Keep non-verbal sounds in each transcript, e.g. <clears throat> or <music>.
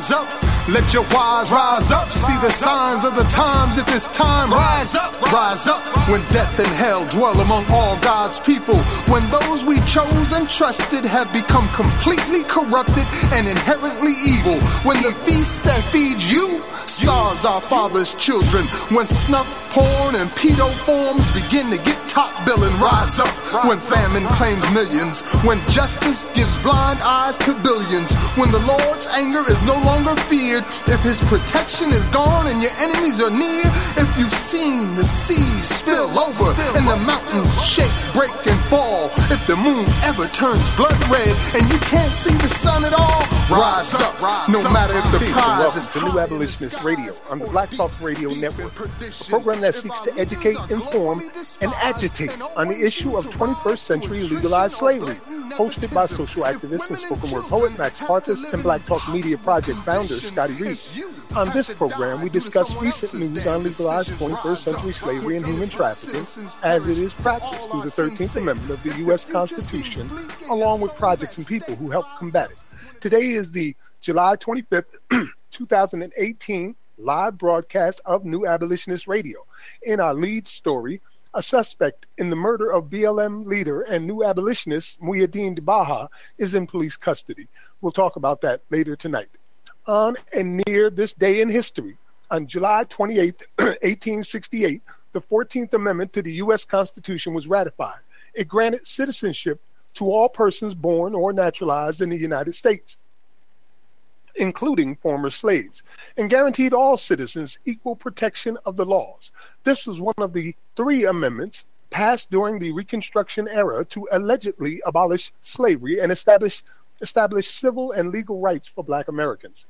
Eyes up. Let your wise rise up. See the signs of the times. If it's time, rise up, rise up. When death and hell dwell among all God's people. When those we chose and trusted have become completely corrupted and inherently evil. When the feast that feeds you starves our father's children. When snuff, porn, and pedo forms begin to get top billing, rise up. When famine claims millions. When justice gives blind eyes to billions. When the Lord's anger is no longer feared. If his protection is gone and your enemies are near. If you've seen the seas spill over and the mountains shake, break, and fall. If the moon ever turns blood red and you can't see the sun at all, rise up. No matter if the prize is to New Abolitionist Radio on the Black Talk Radio Network, a program that seeks to educate, inform, and agitate on the issue of 21st century legalized slavery. Hosted by social activist and spoken word poet Max Parthas and Black Talk Media Project founder Scotty Reed. On this program, we discuss recent news on legalized 21st century slavery and human trafficking as it is practiced through the 13th Amendment of the U.S. Constitution, along with projects and people who help combat it. Today is the July 25th, <clears throat> 2018 live broadcast of New Abolitionist Radio. In our lead story, a suspect in the murder of BLM leader and New Abolitionist Muhyiddin Baha is in police custody. We'll talk about that later tonight. On and near this day in history, on July 28, 1868, <clears throat> the 14th Amendment to the U.S. Constitution was ratified. It granted citizenship to all persons born or naturalized in the United States including former slaves, and guaranteed all citizens equal protection of the laws. This was one of the three amendments passed during the Reconstruction era to allegedly abolish slavery and establish, establish civil and legal rights for black Americans.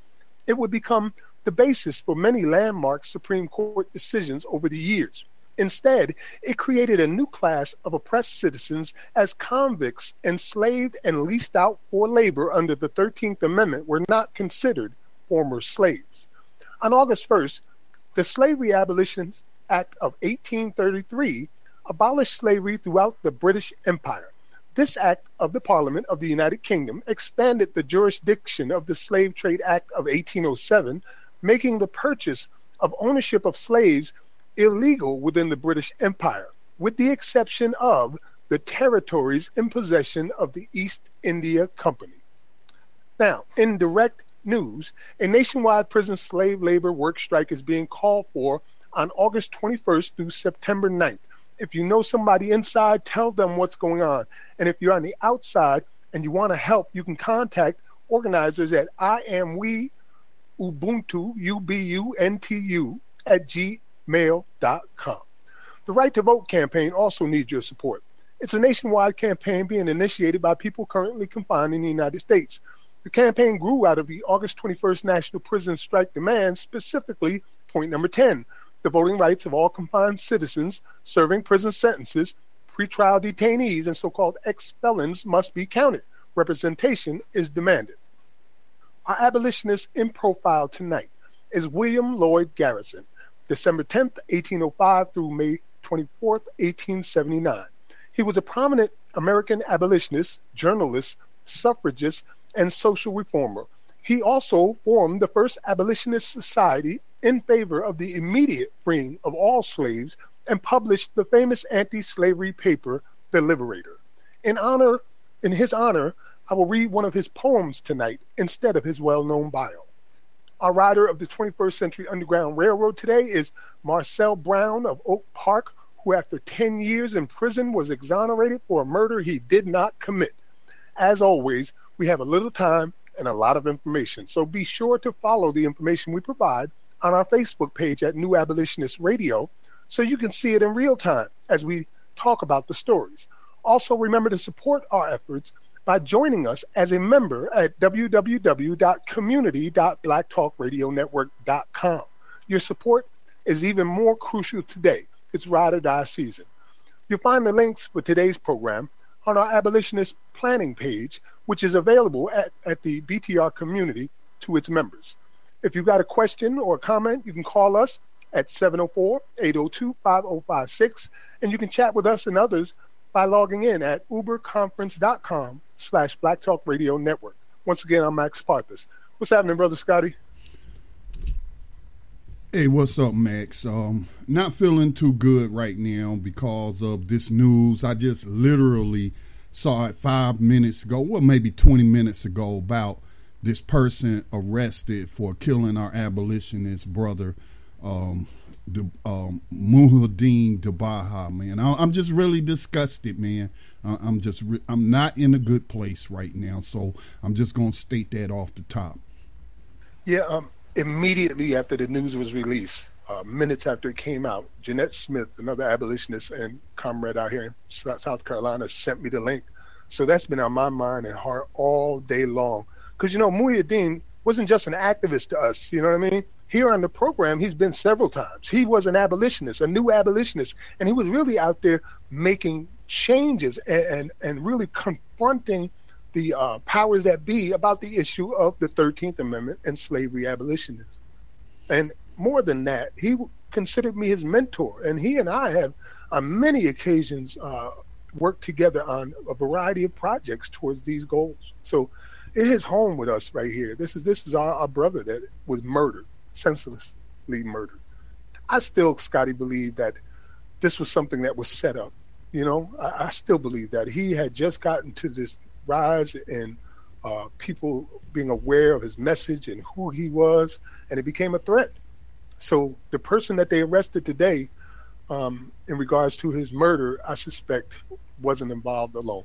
It would become the basis for many landmark Supreme Court decisions over the years. Instead, it created a new class of oppressed citizens as convicts enslaved and leased out for labor under the 13th Amendment were not considered former slaves. On August 1st, the Slavery Abolition Act of 1833 abolished slavery throughout the British Empire. This act of the Parliament of the United Kingdom expanded the jurisdiction of the Slave Trade Act of 1807, making the purchase of ownership of slaves illegal within the British Empire, with the exception of the territories in possession of the East India Company. Now, in direct news, a nationwide prison slave labor work strike is being called for on August 21st through September 9th. If you know somebody inside, tell them what's going on. And if you're on the outside and you want to help, you can contact organizers at I am we Ubuntu, U-B-U-N-T-U, at gmail.com. The Right to Vote campaign also needs your support. It's a nationwide campaign being initiated by people currently confined in the United States. The campaign grew out of the August 21st National Prison Strike demands, specifically point number 10 the voting rights of all confined citizens serving prison sentences, pretrial detainees, and so called ex felons must be counted. Representation is demanded. Our abolitionist in profile tonight is William Lloyd Garrison, December 10, 1805 through May 24, 1879. He was a prominent American abolitionist, journalist, suffragist, and social reformer. He also formed the first abolitionist society in favor of the immediate freeing of all slaves and published the famous anti-slavery paper, The Liberator. In honor, in his honor, I will read one of his poems tonight instead of his well-known bio. Our rider of the 21st Century Underground Railroad today is Marcel Brown of Oak Park, who after 10 years in prison was exonerated for a murder he did not commit. As always, we have a little time and a lot of information, so be sure to follow the information we provide on our Facebook page at New Abolitionist Radio so you can see it in real time as we talk about the stories. Also, remember to support our efforts by joining us as a member at www.community.blacktalkradionetwork.com. Your support is even more crucial today. It's ride or die season. You'll find the links for today's program on our abolitionist planning page, which is available at, at the BTR community to its members. If you've got a question or a comment, you can call us at 704-802-5056, and you can chat with us and others by logging in at uberconference.com slash Black Talk Radio Network. Once again, I'm Max Parthas. What's happening, Brother Scotty? Hey, what's up, Max? Um, not feeling too good right now because of this news. I just literally saw it five minutes ago, well, maybe 20 minutes ago, about this person arrested for killing our abolitionist brother, um, um, Muhyiddin Dabaha, man. I, am just really disgusted, man. Uh, I'm just, re- I'm not in a good place right now, so I'm just gonna state that off the top. Yeah, um, immediately after the news was released, uh, minutes after it came out, Jeanette Smith, another abolitionist and comrade out here in South Carolina, sent me the link. So that's been on my mind and heart all day long. Because, you know, Muhyiddin wasn't just an activist to us, you know what I mean? Here on the program, he's been several times. He was an abolitionist, a new abolitionist, and he was really out there making changes and, and, and really confronting the uh, powers that be about the issue of the 13th Amendment and slavery abolitionism. And more than that, he considered me his mentor, and he and I have, on many occasions, uh, worked together on a variety of projects towards these goals. So it is home with us right here. This is this is our, our brother that was murdered, senselessly murdered. I still, Scotty, believe that this was something that was set up. You know, I, I still believe that he had just gotten to this rise in uh, people being aware of his message and who he was, and it became a threat. So the person that they arrested today, um, in regards to his murder, I suspect wasn't involved alone.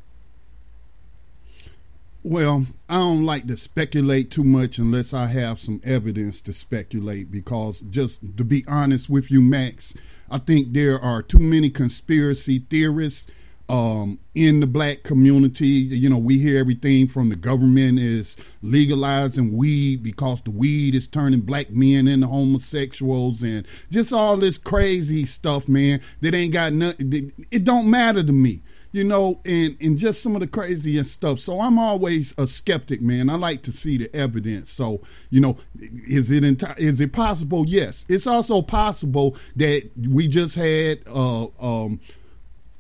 Well, I don't like to speculate too much unless I have some evidence to speculate because just to be honest with you, Max, I think there are too many conspiracy theorists um, in the black community. You know, we hear everything from the government is legalizing weed because the weed is turning black men into homosexuals and just all this crazy stuff, man, that ain't got nothing. It don't matter to me. You know, and, and just some of the craziest stuff. So I'm always a skeptic, man. I like to see the evidence. So, you know, is it enti- is it possible? Yes. It's also possible that we just had uh, um,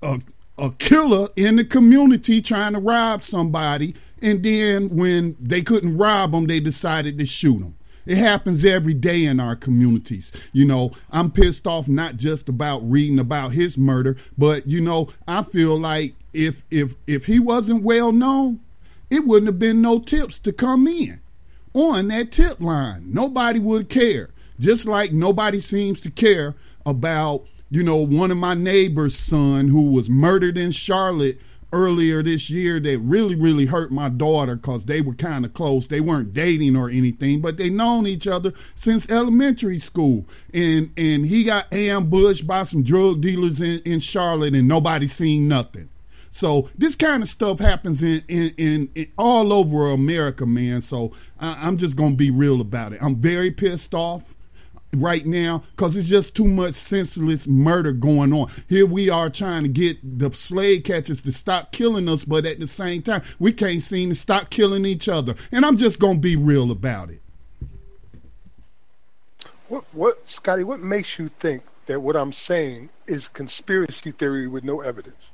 a, a killer in the community trying to rob somebody, and then when they couldn't rob them, they decided to shoot them. It happens every day in our communities. You know, I'm pissed off not just about reading about his murder, but you know, I feel like if if if he wasn't well known, it wouldn't have been no tips to come in on that tip line. Nobody would care. Just like nobody seems to care about you know, one of my neighbor's son who was murdered in Charlotte earlier this year that really, really hurt my daughter because they were kind of close. They weren't dating or anything, but they known each other since elementary school. And and he got ambushed by some drug dealers in, in Charlotte and nobody seen nothing. So this kind of stuff happens in, in, in, in all over America, man. So I, I'm just gonna be real about it. I'm very pissed off right now because it's just too much senseless murder going on. Here we are trying to get the slave catchers to stop killing us, but at the same time, we can't seem to stop killing each other. And I'm just going to be real about it. What, what, Scotty, what makes you think that what I'm saying is conspiracy theory with no evidence?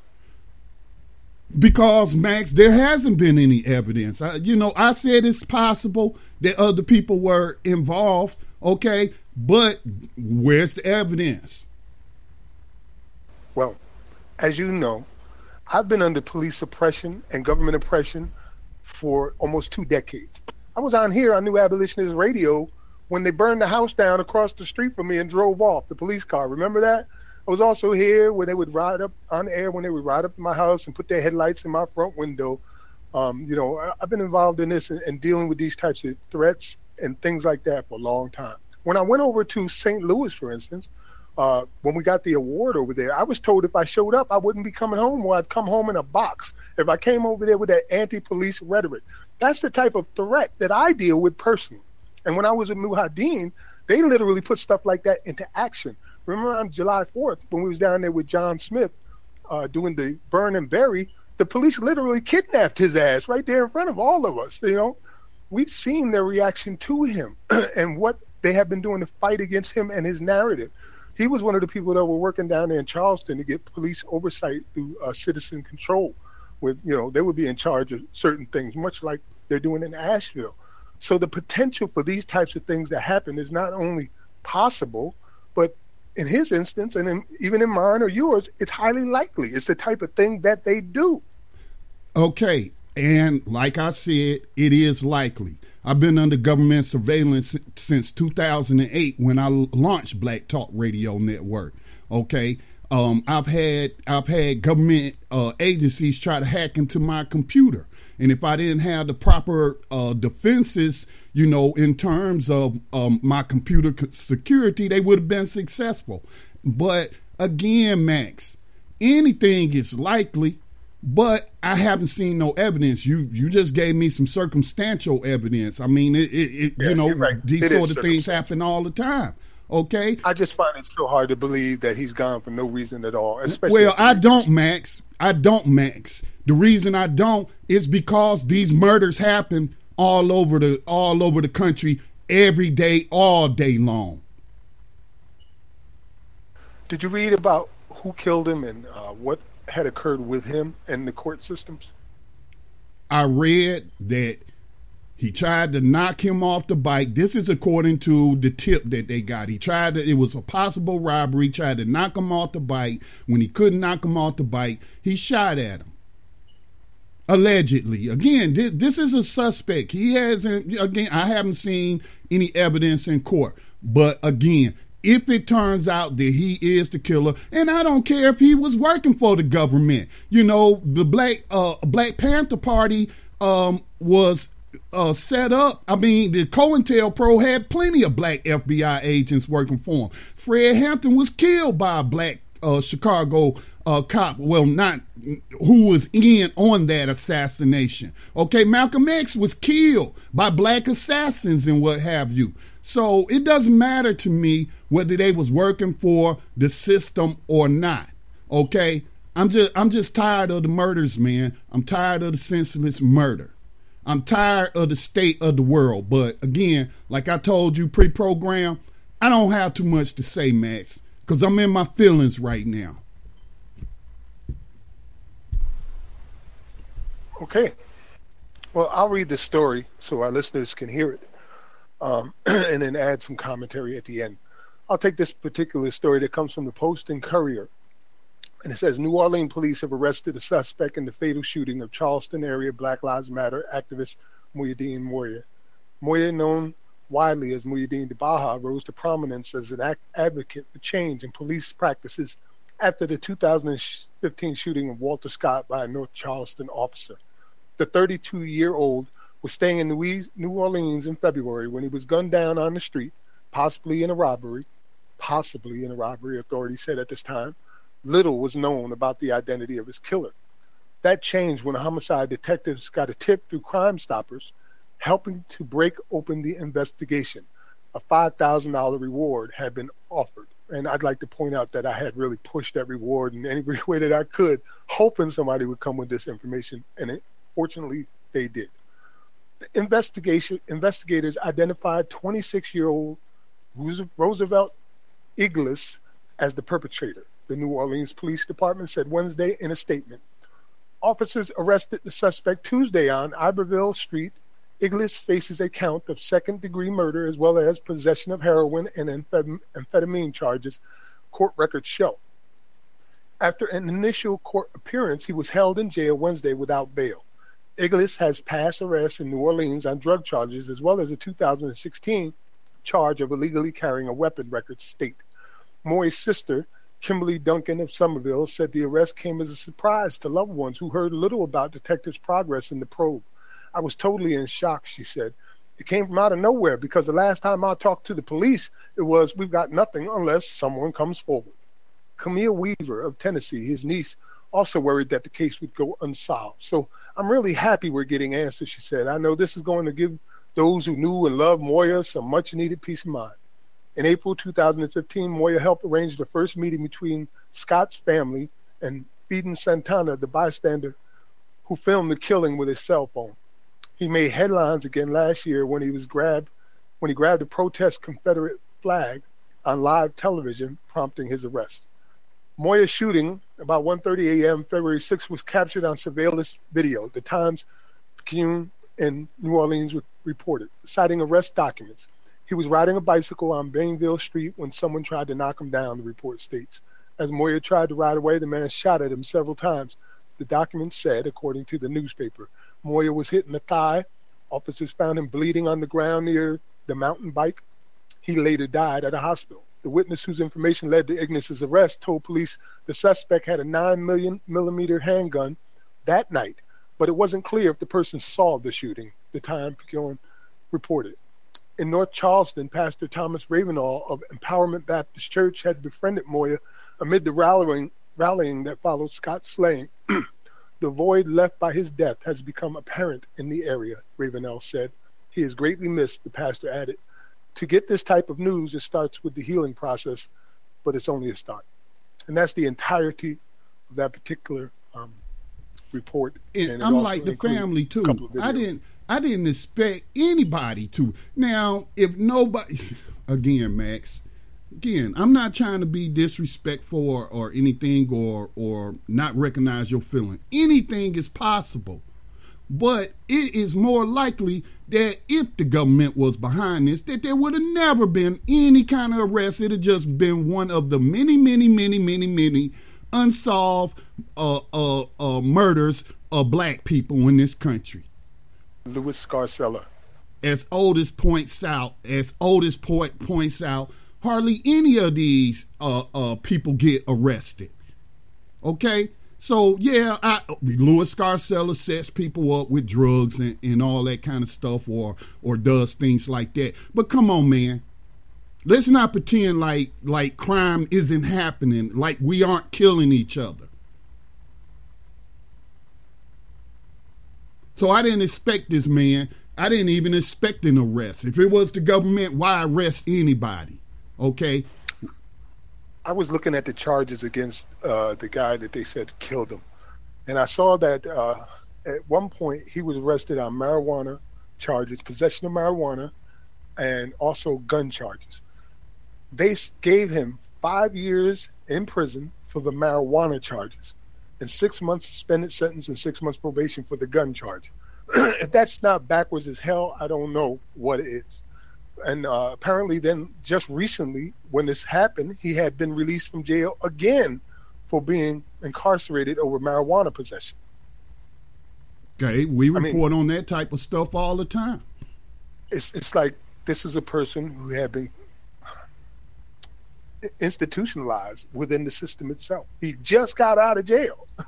Because Max, there hasn't been any evidence. I, you know, I said it's possible that other people were involved. Okay, but where's the evidence? Well, as you know, I've been under police oppression and government oppression for almost two decades. I was on here on New Abolitionist Radio when they burned the house down across the street from me and drove off the police car. Remember that? I was also here when they would ride up on air when they would ride up to my house and put their headlights in my front window. Um, you know, I've been involved in this and, and dealing with these types of threats and things like that for a long time. When I went over to St. Louis, for instance, Uh, when we got the award over there, I was told if I showed up, I wouldn't be coming home, or I'd come home in a box. If I came over there with that anti-police rhetoric, that's the type of threat that I deal with personally. And when I was with Mujahideen, they literally put stuff like that into action. Remember on July 4th when we was down there with John Smith uh, doing the burn and bury, the police literally kidnapped his ass right there in front of all of us. You know, we've seen their reaction to him <clears throat> and what they have been doing the fight against him and his narrative. He was one of the people that were working down there in Charleston to get police oversight through uh, citizen control. With you know, they would be in charge of certain things, much like they're doing in Asheville. So the potential for these types of things to happen is not only possible, but in his instance, and in, even in mine or yours, it's highly likely. It's the type of thing that they do. Okay, and like I said, it is likely. I've been under government surveillance since 2008 when I launched Black Talk Radio Network. Okay, um, I've had I've had government uh, agencies try to hack into my computer, and if I didn't have the proper uh, defenses, you know, in terms of um, my computer security, they would have been successful. But again, Max, anything is likely but I haven't seen no evidence. You you just gave me some circumstantial evidence. I mean, it, it, it you know right. these it sort of things happen all the time. Okay, I just find it so hard to believe that he's gone for no reason at all. Especially well, I don't, Max. I don't, Max. The reason I don't is because these murders happen all over the all over the country every day, all day long. Did you read about who killed him and uh, what had occurred with him and the court systems? I read that he tried to knock him off the bike. This is according to the tip that they got. He tried to, it was a possible robbery, tried to knock him off the bike. When he couldn't knock him off the bike, he shot at him. Allegedly. Again, this, is a suspect. He hasn't, again, I haven't seen any evidence in court. But again, if it turns out that he is the killer, and I don't care if he was working for the government. You know, the Black uh, Black Panther Party um, was uh, set up. I mean, the COINTELPRO had plenty of black FBI agents working for him. Fred Hampton was killed by a black uh, Chicago uh, cop. Well, not who was in on that assassination. Okay, Malcolm X was killed by black assassins and what have you. So it doesn't matter to me whether they was working for the system or not. Okay? I'm just I'm just tired of the murders, man. I'm tired of the senseless murder. I'm tired of the state of the world. But again, like I told you pre-program, I don't have too much to say, Max, because I'm in my feelings right now. Okay. Well, I'll read the story so our listeners can hear it um, <clears throat> and then add some commentary at the end. I'll take this particular story that comes from the Post and Courier. And it says New Orleans police have arrested a suspect in the fatal shooting of Charleston area Black Lives Matter activist Muyideen Moya. Moya, known widely as Muyideen de Baha, rose to prominence as an advocate for change in police practices after the 2015 shooting of Walter Scott by a North Charleston officer. The 32 year old was staying in New Orleans in February when he was gunned down on the street, possibly in a robbery. Possibly in a robbery, authorities said at this time. Little was known about the identity of his killer. That changed when homicide detectives got a tip through Crime Stoppers, helping to break open the investigation. A $5,000 reward had been offered. And I'd like to point out that I had really pushed that reward in any <laughs> way that I could, hoping somebody would come with this information. And it, fortunately, they did investigation investigators identified 26-year-old Roosevelt Igles as the perpetrator. The New Orleans Police Department said Wednesday in a statement. Officers arrested the suspect Tuesday on Iberville Street. Igles faces a count of second-degree murder as well as possession of heroin and amphetamine charges, court records show. After an initial court appearance, he was held in jail Wednesday without bail. Igles has passed arrest in New Orleans on drug charges as well as a 2016 charge of illegally carrying a weapon, records state. Moy's sister, Kimberly Duncan of Summerville, said the arrest came as a surprise to loved ones who heard little about detectives' progress in the probe. I was totally in shock, she said. It came from out of nowhere because the last time I talked to the police, it was, we've got nothing unless someone comes forward. Camille Weaver of Tennessee, his niece, also worried that the case would go unsolved. So I'm really happy we're getting answers, she said. I know this is going to give those who knew and loved Moya some much needed peace of mind. In April 2015, Moya helped arrange the first meeting between Scott's family and Feidin Santana, the bystander who filmed the killing with his cell phone. He made headlines again last year when he was grabbed when he grabbed a protest Confederate flag on live television, prompting his arrest. Moya's shooting about 1:30 a.m. February 6th was captured on surveillance video. The Times Picayune in New Orleans reported, citing arrest documents. He was riding a bicycle on Bienville Street when someone tried to knock him down, the report states. As Moya tried to ride away, the man shot at him several times. The documents said, according to the newspaper, Moya was hit in the thigh. Officers found him bleeding on the ground near the mountain bike. He later died at a hospital. The witness whose information led to Ignis's arrest told police the suspect had a 9 million millimeter handgun that night, but it wasn't clear if the person saw the shooting, the Time Picayune reported. In North Charleston, Pastor Thomas Ravenall of Empowerment Baptist Church had befriended Moya amid the rallying, rallying that followed Scott's slaying. <clears throat> the void left by his death has become apparent in the area, Ravenell said. He is greatly missed, the pastor added. To get this type of news, it starts with the healing process, but it's only a start. And that's the entirety of that particular um, report. And, I'm like the family too. I didn't I didn't expect anybody to. Now, if nobody <laughs> again, Max, again, I'm not trying to be disrespectful or, or anything or or not recognize your feeling. Anything is possible. But it is more likely that if the government was behind this, that there would have never been any kind of arrest. It had just been one of the many, many, many, many, many unsolved uh, uh, uh, murders of black people in this country. Louis Scarcella. As Otis points out, as Otis point points out, hardly any of these uh, uh, people get arrested. Okay, so yeah, I, Louis Scarcella sets people up with drugs and, and all that kind of stuff, or or does things like that. But come on, man, let's not pretend like like crime isn't happening, like we aren't killing each other. So I didn't expect this man. I didn't even expect an arrest. If it was the government, why arrest anybody? Okay, I was looking at the charges against uh, the guy that they said killed him, and I saw that uh, at one point he was arrested on marijuana charges, possession of marijuana, and also gun charges. They gave him five years in prison for the marijuana charges, and six months suspended sentence and six months probation for the gun charge. <clears throat> if that's not backwards as hell, I don't know what it is and uh, apparently then just recently when this happened he had been released from jail again for being incarcerated over marijuana possession. Okay we report I mean, on that type of stuff all the time. It's it's like this is a person who had been institutionalized within the system itself. He just got out of jail. <laughs>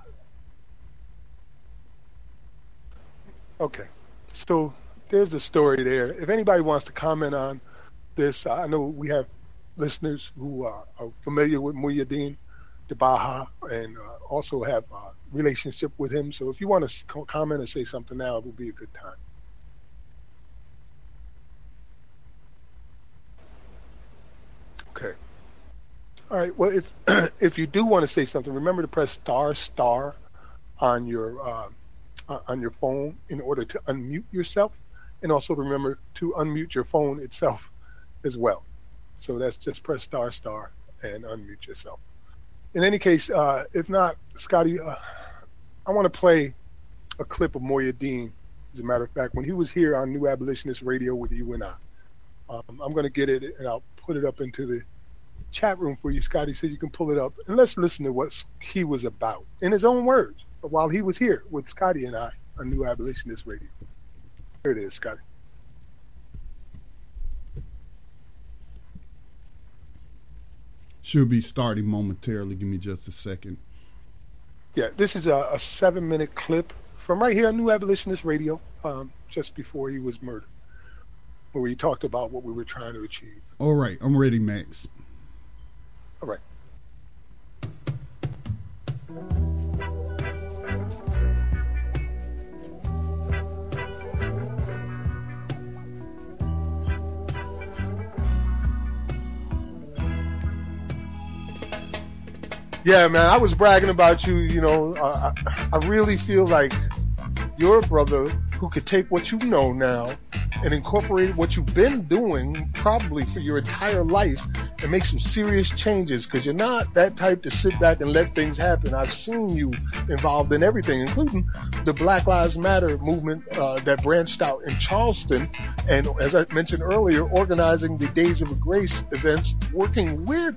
Okay so there's a story there. If anybody wants to comment on this, I know we have listeners who are, are familiar with Muhyiddin Baha and uh, also have a relationship with him. So if you want to comment and say something now, it will be a good time. Okay. All right. Well, if <clears throat> if you do want to say something, remember to press star star on your uh, on your phone in order to unmute yourself and also remember to unmute your phone itself as well. So that's just press star star and unmute yourself. In any case, uh, if not, Scotty, uh, I want to play a clip of Moya Dean. As a matter of fact, when he was here on New Abolitionist Radio with you and I, um, I'm going to get it and I'll put it up into the chat room for you, Scotty, so you can pull it up and let's listen to what he was about in his own words while he was here with Scotty and I on New Abolitionist Radio. Here it is, Scotty. Should be starting momentarily. Give me just a second. Yeah, this is a, a seven minute clip from right here on New Abolitionist Radio, um, just before he was murdered. where we talked about what we were trying to achieve. All right, I'm ready, Max. All right. Yeah, man, I was bragging about you. You know, uh, I, I really feel like you're a brother who could take what you know now and incorporate what you've been doing probably for your entire life and make some serious changes because you're not that type to sit back and let things happen. I've seen you involved in everything, including the Black Lives Matter movement uh, that branched out in Charleston. And as I mentioned earlier, organizing the Days of Grace events, working with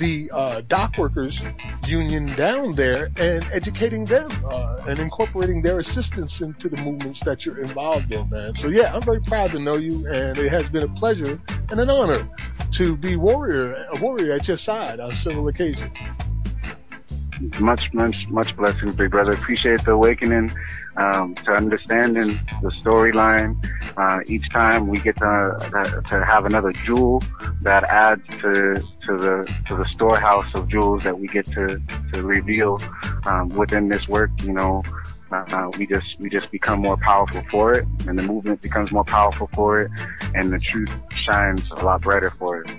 the uh, dock workers union down there and educating them uh, and incorporating their assistance into the movements that you're involved in, man. So yeah, I'm very proud to know you, and it has been a pleasure and an honor to be warrior, a warrior at your side on several occasions much, much, much blessings, big brother. Appreciate the awakening um, to understanding the storyline. Uh, each time we get to to have another jewel that adds to to the to the storehouse of jewels that we get to to reveal um, within this work. You know, uh, we just we just become more powerful for it, and the movement becomes more powerful for it, and the truth shines a lot brighter for it.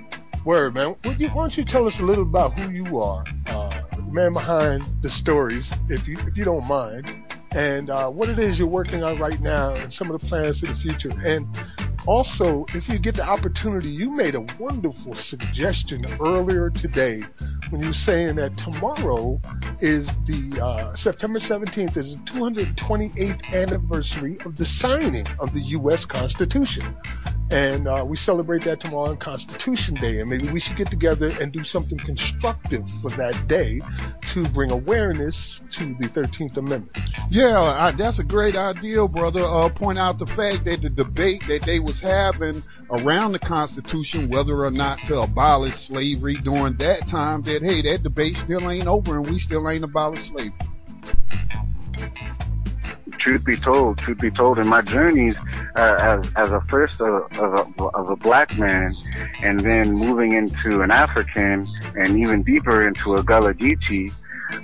Word, man. Why don't you tell us a little about who you are? Uh, man behind the stories, if you if you don't mind, and uh, what it is you're working on right now, and some of the plans for the future. And also, if you get the opportunity, you made a wonderful suggestion earlier today when you were saying that tomorrow is the uh, September 17th is the 228th anniversary of the signing of the U.S. Constitution. And uh, we celebrate that tomorrow on Constitution Day. And maybe we should get together and do something constructive for that day to bring awareness to the 13th Amendment. Yeah, I, that's a great idea, brother. Uh, point out the fact that the debate that they was having around the Constitution, whether or not to abolish slavery during that time, that, hey, that debate still ain't over and we still ain't abolished slavery. Truth be told, truth be told, in my journeys uh, as, as a first of, of, a, of a black man, and then moving into an African, and even deeper into a Gullah Geechee,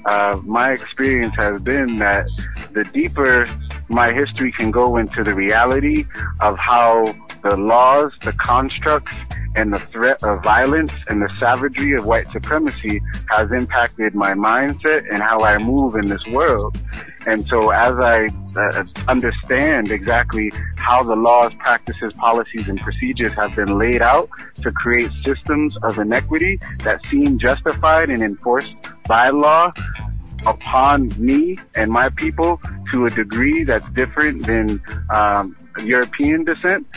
uh, my experience has been that the deeper my history can go into the reality of how the laws, the constructs, and the threat of violence and the savagery of white supremacy has impacted my mindset and how I move in this world. And so as I uh, understand exactly how the laws, practices, policies, and procedures have been laid out to create systems of inequity that seem justified and enforced by law upon me and my people to a degree that's different than um, European descent,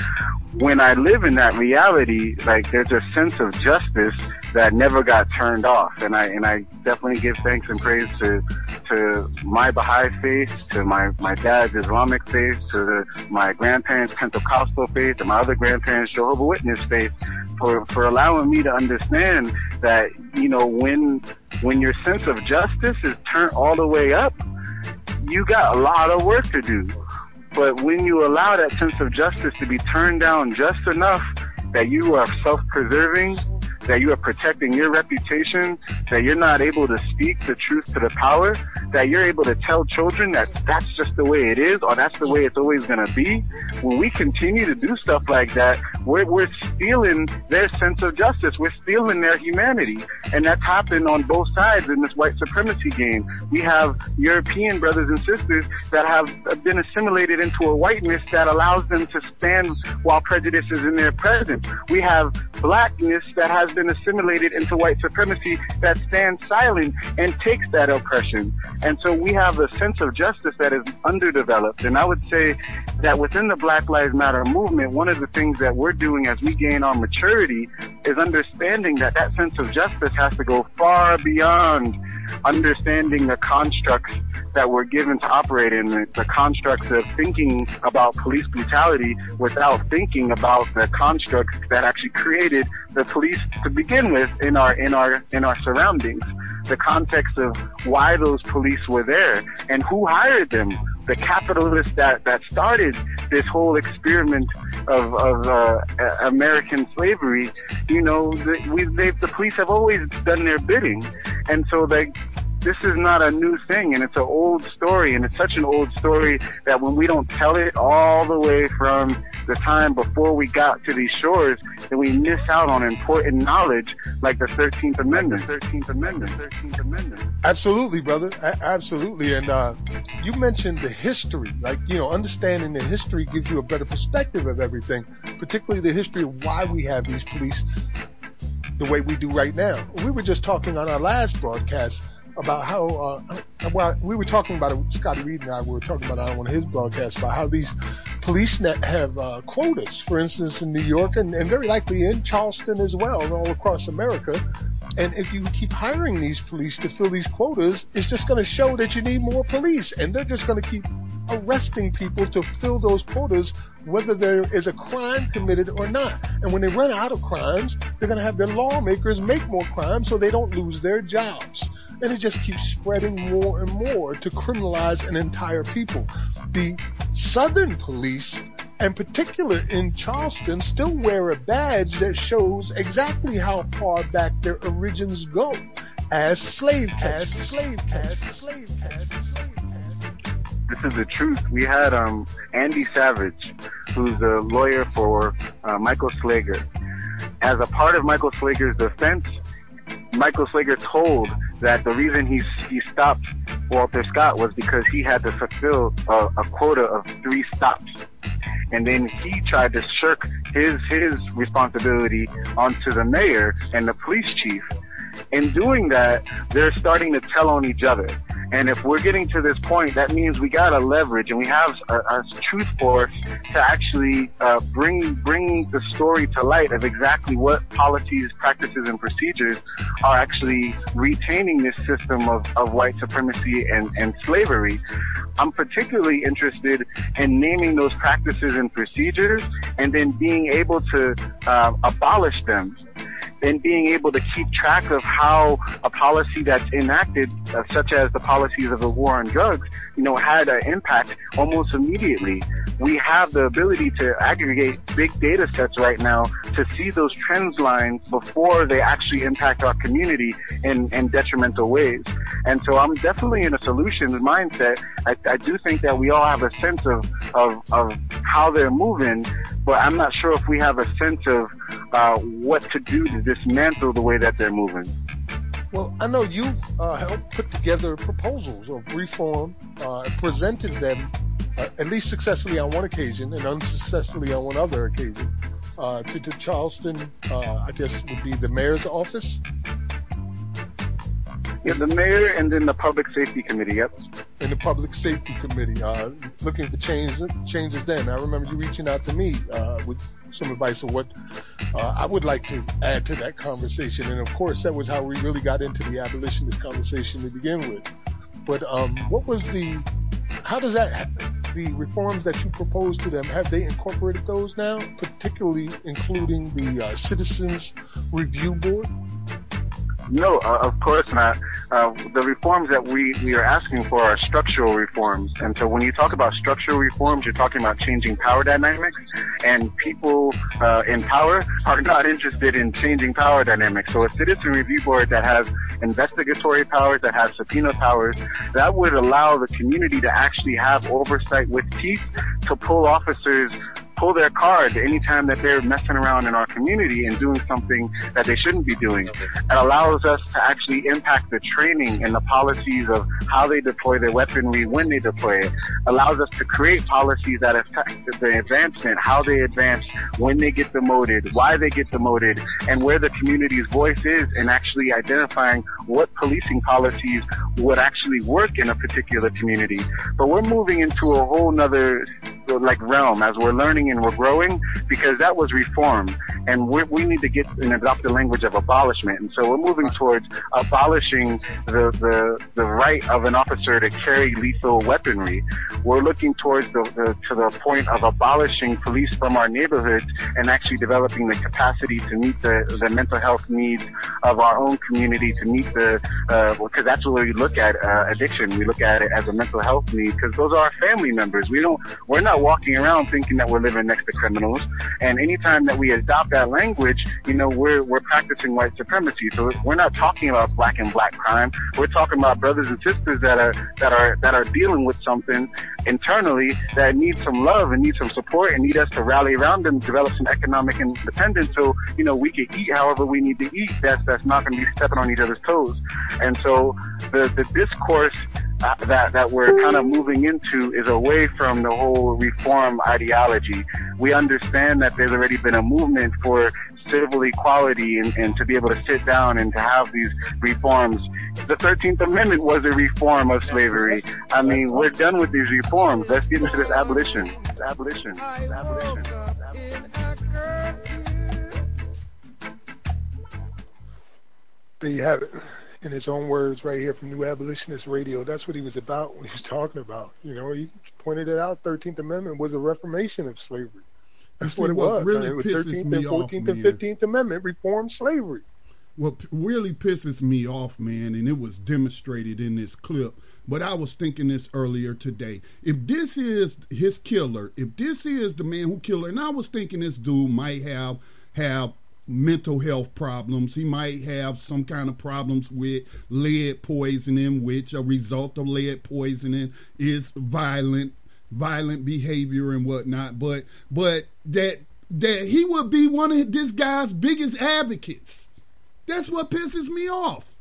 when I live in that reality, like there's a sense of justice that never got turned off. And I, and I definitely give thanks and praise to, to my Baha'i faith, to my, my dad's Islamic faith, to the, my grandparents' Pentecostal faith, and my other grandparents' Jehovah Witness faith for, for allowing me to understand that, you know, when, when your sense of justice is turned all the way up, you got a lot of work to do. But when you allow that sense of justice to be turned down just enough that you are self-preserving that you are protecting your reputation, that you're not able to speak the truth to the power, that you're able to tell children that that's just the way it is or that's the way it's always going to be. When we continue to do stuff like that, we're, we're stealing their sense of justice. We're stealing their humanity. And that's happened on both sides in this white supremacy game. We have European brothers and sisters that have been assimilated into a whiteness that allows them to stand while prejudice is in their presence. We have blackness that has been assimilated into white supremacy that stands silent and takes that oppression. And so we have a sense of justice that is underdeveloped. And I would say that within the Black Lives Matter movement, one of the things that we're doing as we gain our maturity is understanding that that sense of justice has to go far beyond understanding the constructs that we're given to operate in, the, constructs of thinking about police brutality without thinking about the constructs that actually created the police to begin with in our in our in our surroundings. The context of why those police were there and who hired them the capitalists that, that started this whole experiment of, of uh, American slavery, you know, the, we, the police have always done their bidding. And so they, this is not a new thing and it's an old story and it's such an old story that when we don't tell it all the way from the time before we got to these shores, then we miss out on important knowledge like the 13th Amendment, 13th Amendment, 13th Amendment. Absolutely, brother. A- absolutely. And, uh, you mentioned the history, like, you know, understanding the history gives you a better perspective of everything, particularly the history of why we have these police the way we do right now. We were just talking on our last broadcast about how, uh, well, we were talking about it, Scotty Reed and I were talking about it on one of his broadcasts about how these police net have uh, quotas, for instance, in New York and, and very likely in Charleston as well, and all across America. And if you keep hiring these police to fill these quotas, it's just going to show that you need more police, and they're just going to keep arresting people to fill those quotas, whether there is a crime committed or not. And when they run out of crimes, they're going to have their lawmakers make more crimes so they don't lose their jobs and it just keeps spreading more and more to criminalize an entire people. The Southern police, in particular in Charleston, still wear a badge that shows exactly how far back their origins go as slave catchers, as slave catchers, slave catchers, slave this is the truth. We had um, Andy Savage, who's a lawyer for uh, Michael Slager. As a part of Michael Slager's defense, Michael Slager told that the reason he he stopped Walter Scott was because he had to fulfill a, a quota of three stops, and then he tried to shirk his his responsibility onto the mayor and the police chief. In doing that, they're starting to tell on each other. And if we're getting to this point, that means we got to leverage and we have a, a truth force to actually uh, bring bring the story to light of exactly what policies, practices, and procedures are actually retaining this system of, of white supremacy and, and slavery. I'm particularly interested in naming those practices and procedures and then being able to uh, abolish them and being able to keep track of how a policy that's enacted, uh, such as the policies of the war on drugs, you know, had an impact almost immediately. We have the ability to aggregate big data sets right now to see those trends lines before they actually impact our community in, in detrimental ways. And so I'm definitely in a solutions mindset. I, I do think that we all have a sense of, of, of how they're moving, but I'm not sure if we have a sense of uh, what to do to dismantle the way that they're moving. Well, I know you uh, helped put together proposals of reform, uh, presented them uh, at least successfully on one occasion and unsuccessfully on one other occasion uh, to, to Charleston. Uh, I guess would be the mayor's office. Yeah, the mayor and then the public safety committee. Yep. And the public safety committee, uh, looking for changes. Changes. Then I remember you reaching out to me uh, with some advice of what uh, I would like to add to that conversation. And of course, that was how we really got into the abolitionist conversation to begin with. But um, what was the? How does that? The reforms that you proposed to them have they incorporated those now, particularly including the uh, Citizens Review Board? No, uh, of course not. Uh, the reforms that we, we are asking for are structural reforms. And so when you talk about structural reforms, you're talking about changing power dynamics. And people uh, in power are not interested in changing power dynamics. So a citizen review board that has investigatory powers, that has subpoena powers, that would allow the community to actually have oversight with teeth to pull officers pull their card anytime that they're messing around in our community and doing something that they shouldn't be doing. It allows us to actually impact the training and the policies of how they deploy their weaponry when they deploy it. Allows us to create policies that affect the advancement, how they advance, when they get demoted, why they get demoted, and where the community's voice is in actually identifying what policing policies would actually work in a particular community. But we're moving into a whole nother like realm as we're learning and we're growing because that was reform and we need to get and adopt the language of abolishment and so we're moving towards abolishing the, the, the right of an officer to carry lethal weaponry we're looking towards the, the to the point of abolishing police from our neighborhoods and actually developing the capacity to meet the, the mental health needs of our own community to meet the, uh, because that's what we look at uh, addiction. We look at it as a mental health need because those are our family members. We don't, we're not walking around thinking that we're living next to criminals. And anytime that we adopt that language, you know, we're, we're practicing white supremacy. So we're not talking about black and black crime. We're talking about brothers and sisters that are, that are, that are dealing with something internally that need some love and need some support and need us to rally around them, develop some economic independence so, you know, we can eat however we need to eat. That's, that's not going to be stepping on each other's toes. And so the, the discourse uh, that, that we're kind of moving into is away from the whole reform ideology. We understand that there's already been a movement for civil equality and, and to be able to sit down and to have these reforms. The 13th Amendment was a reform of slavery. I mean, we're done with these reforms. Let's get into this abolition. Abolition. Abolition. There you have it. In his own words, right here from New Abolitionist Radio. That's what he was about. when he was talking about. You know, he pointed it out. Thirteenth Amendment was a reformation of slavery. That's what it was. Really I mean, pisses 13th me and 14th and 15th Amendment reformed slavery. What really pisses me off, man, and it was demonstrated in this clip, but I was thinking this earlier today. If this is his killer, if this is the man who killed her, and I was thinking this dude might have have mental health problems. He might have some kind of problems with lead poisoning, which a result of lead poisoning is violent violent behavior and whatnot. But but that that he would be one of this guy's biggest advocates. That's what pisses me off.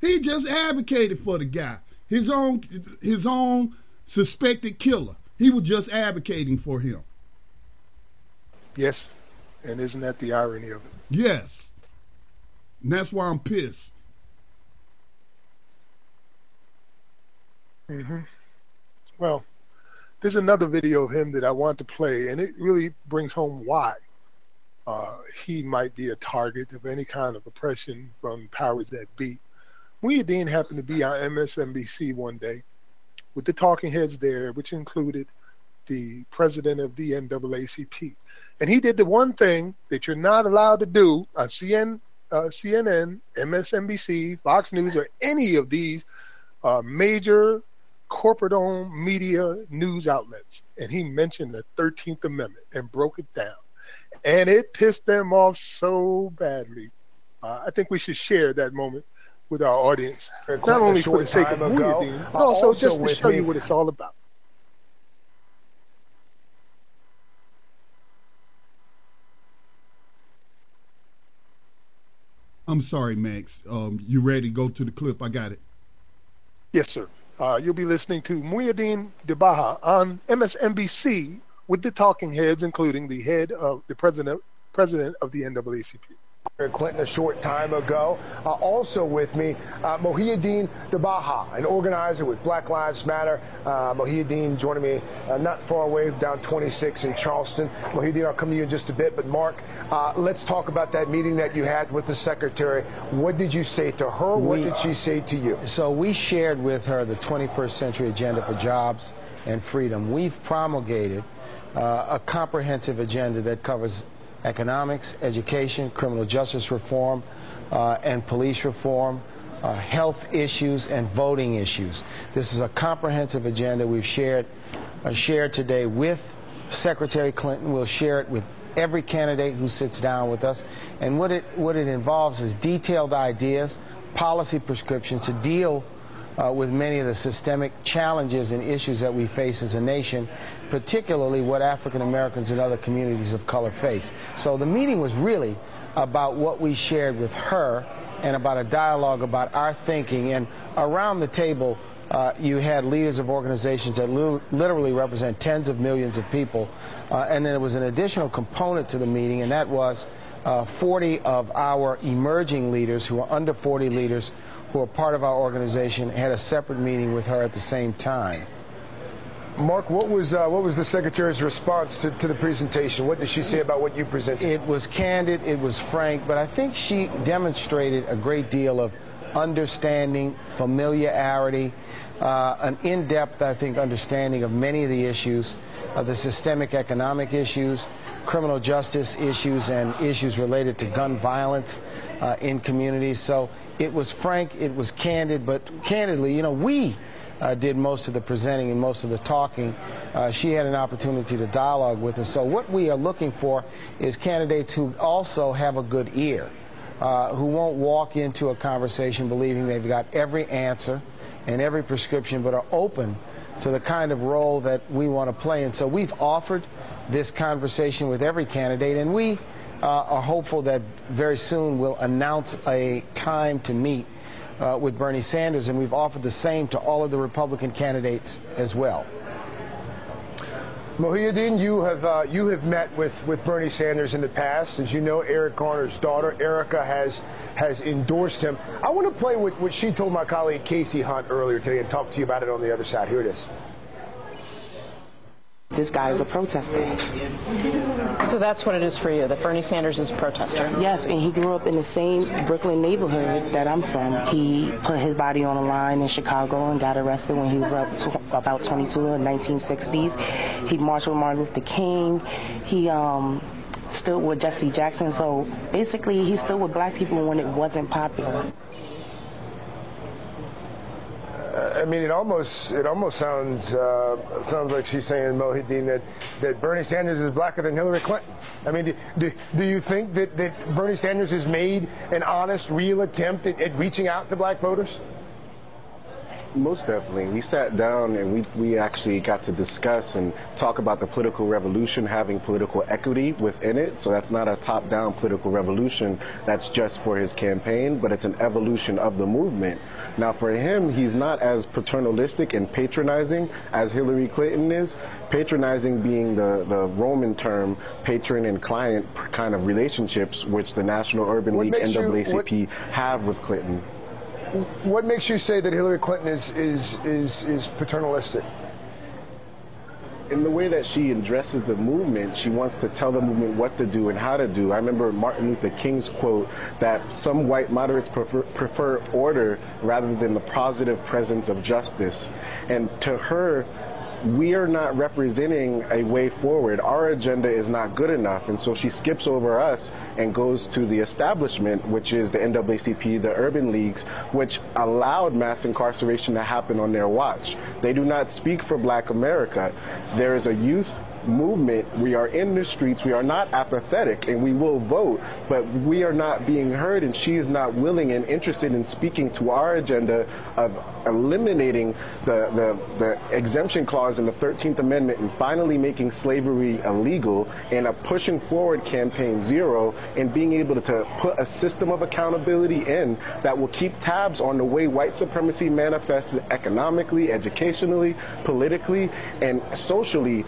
He just advocated for the guy, his own his own suspected killer. He was just advocating for him. Yes. And isn't that the irony of it? Yes. And that's why I'm pissed. Well, there's another video of him that I want to play, and it really brings home why uh, he might be a target of any kind of oppression from powers that be. Muhyiddin happened to be on MSNBC one day with the talking heads there, which included the president of the NAACP. And he did the one thing that you're not allowed to do on CN, uh, CNN, MSNBC, Fox News, or any of these uh, major corporate owned media news outlets. And he mentioned the 13th Amendment and broke it down. And it pissed them off so badly. Uh, I think we should share that moment with our audience, not only for the sake of ago. Muhyiddin, but Uh, also, also just to show me- you what it's all about. I'm sorry, Max. Um, you ready to go to the clip? I got it. Yes, sir. Uh, you'll be listening to Muhyiddin Debaha on MSNBC with the talking heads, including the head of the president president of the NAACP. Clinton a short time ago. Uh, also with me, uh, Mohiuddin Dabaha, an organizer with Black Lives Matter. Uh, Mohiuddin joining me uh, not far away, down 26 in Charleston. Mohiuddin, I'll come to you in just a bit. But Mark, uh, let's talk about that meeting that you had with the secretary. What did you say to her? What We- did she say to you? So we shared with her the 21st Century Agenda for Jobs and Freedom. We've promulgated uh, a comprehensive agenda that covers economics, education, criminal justice reform, uh, and police reform, uh, health issues, and voting issues. This is a comprehensive agenda we've shared uh, shared today with Secretary Clinton. We'll share it with every candidate who sits down with us. And what it what it involves is detailed ideas, policy prescriptions to deal uh, with many of the systemic challenges and issues that we face as a nation, particularly what African Americans and other communities of color face. So the meeting was really about what we shared with her and about a dialogue about our thinking. And around the table, uh, you had leaders of organizations that li- literally represent tens of millions of people. Uh, and then there was an additional component to the meeting, and that was uh, 40 of our emerging leaders who are under 40 leaders who are part of our organization had a separate meeting with her at the same time. Mark, what was uh, what was the secretary's response to, to the presentation? What did she say about what you presented? It was candid, it was frank, but I think she demonstrated a great deal of understanding, familiarity, uh, an in-depth, I think, understanding of many of the issues. uh, the systemic economic issues, criminal justice issues, and issues related to gun violence uh, in communities. So it was frank, it was candid, but candidly, you know, we uh, did most of the presenting and most of the talking. Uh, she had an opportunity to dialogue with us. So what we are looking for is candidates who also have a good ear, uh, who won't walk into a conversation believing they've got every answer and every prescription, but are open to the kind of role that we want to play. And so we've offered this conversation with every candidate, and we uh, are hopeful that very soon we'll announce a time to meet uh, with Bernie Sanders, and we've offered the same to all of the Republican candidates as well. Muhyiddin, you have uh, you have met with, with Bernie Sanders in the past. As you know, Eric Garner's daughter, Erica, has has endorsed him. I want to play with what she told my colleague Kasie Hunt earlier today and talk to you about it on the other side. Here it is. This guy is a protester. So that's what it is for you, that Bernie Sanders is a protester? Yes, and he grew up in the same Brooklyn neighborhood that I'm from. He put his body on the line in Chicago and got arrested when he was up about 22 in the 1960s. He marched with Martin Luther King. He um, stood with Jesse Jackson. So basically, he stood with black people when it wasn't popular. I mean, it almost it almost sounds uh, sounds like she's saying Muhyiddin that, that Bernie Sanders is blacker than Hillary Clinton. I mean, do, do, do you think that, that Bernie Sanders has made an honest, real attempt at, at reaching out to black voters? Most definitely. We sat down and we, we actually got to discuss and talk about the political revolution having political equity within it. So that's not a top down political revolution that's just for his campaign, but it's an evolution of the movement. Now, for him, he's not as paternalistic and patronizing as Hillary Clinton is, patronizing being the, the Roman term, patron and client kind of relationships, which the National Urban What League, makes you- NAACP, have with Clinton. What makes you say that Hillary Clinton is is is, is paternalistic? in the way that she addresses the movement, she wants to tell the movement what to do and how to do. I remember Martin Luther King's quote that some white moderates prefer, prefer order rather than the positive presence of justice. And to her, we are not representing a way forward. Our agenda is not good enough. And so she skips over us and goes to the establishment, which is the NAACP, the urban leagues, which allowed mass incarceration to happen on their watch. They do not speak for black America. There is a youth movement. We are in the streets. We are not apathetic and we will vote, but we are not being heard and she is not willing and interested in speaking to our agenda of eliminating the, the, the exemption clause in the 13th Amendment and finally making slavery illegal and a pushing forward campaign zero and being able to, to put a system of accountability in that will keep tabs on the way white supremacy manifests economically, educationally, politically, and socially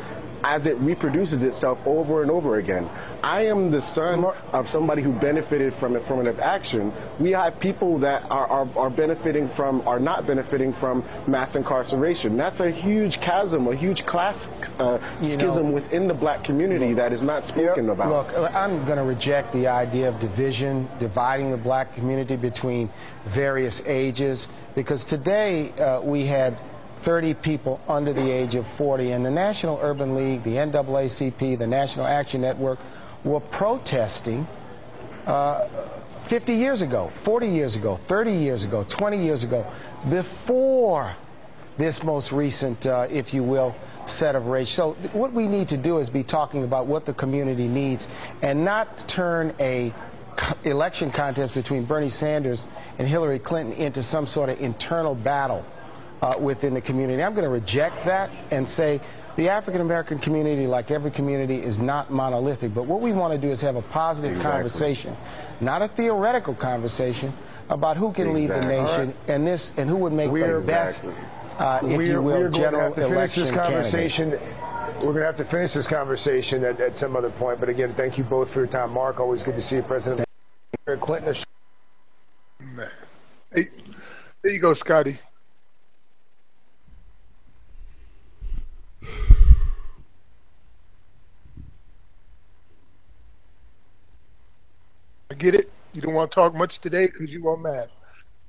as it reproduces itself over and over again. I am the son of somebody who benefited from affirmative action. We have people that are, are, are benefiting from, are not benefiting from mass incarceration. That's a huge chasm, a huge class uh, schism know- within the black community that is not spoken about. Look, I'm going to reject the idea of division, dividing the black community between various ages, because today uh, we had 30 people under the age of 40, and the National Urban League, the NAACP, the National Action Network were protesting uh, 50 years ago, 40 years ago, 30 years ago, 20 years ago, before this most recent, uh, if you will, set of race. So what we need to do is be talking about what the community needs and not turn a election contest between Bernie Sanders and Hillary Clinton into some sort of internal battle uh, within the community. I'm going to reject that and say the African American community, like every community, is not monolithic. But what we want to do is have a positive Exactly. conversation, not a theoretical conversation about who can lead the Exactly. nation and this and who would make We're- the best, uh, if we're, you will, we're going to have to finish election this candidate. conversation. We're going to have to finish this conversation at, at some other point. But again, thank you both for your time. Mark, always good to see you, President Clinton. Hey, there you go, Scotty. Get it. You don't want to talk much today because you are mad.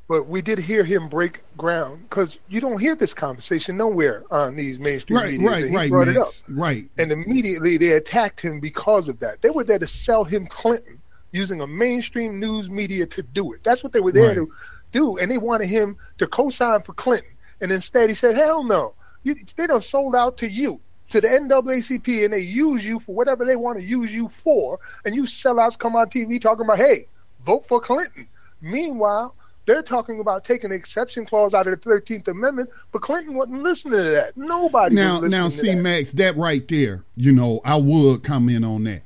but we did hear him break ground because you don't hear this conversation nowhere on these mainstream Right, media. right, and he right, brought it up. Right. And immediately they attacked him because of that. They were there to sell him Clinton using a mainstream news media to do it. That's what they were there Right. to do. And they wanted him to co sign for Clinton. And instead he said, hell no. You, they done sold out to you, to the NAACP, and they use you for whatever they want to use you for. And you sellouts come on TV talking about, hey, vote for Clinton. Meanwhile, they're talking about taking the exception clause out of the 13th Amendment, but Clinton wasn't listening to that. Nobody now, was listening now, to see, that. Max, that right there, you know, I would comment on that.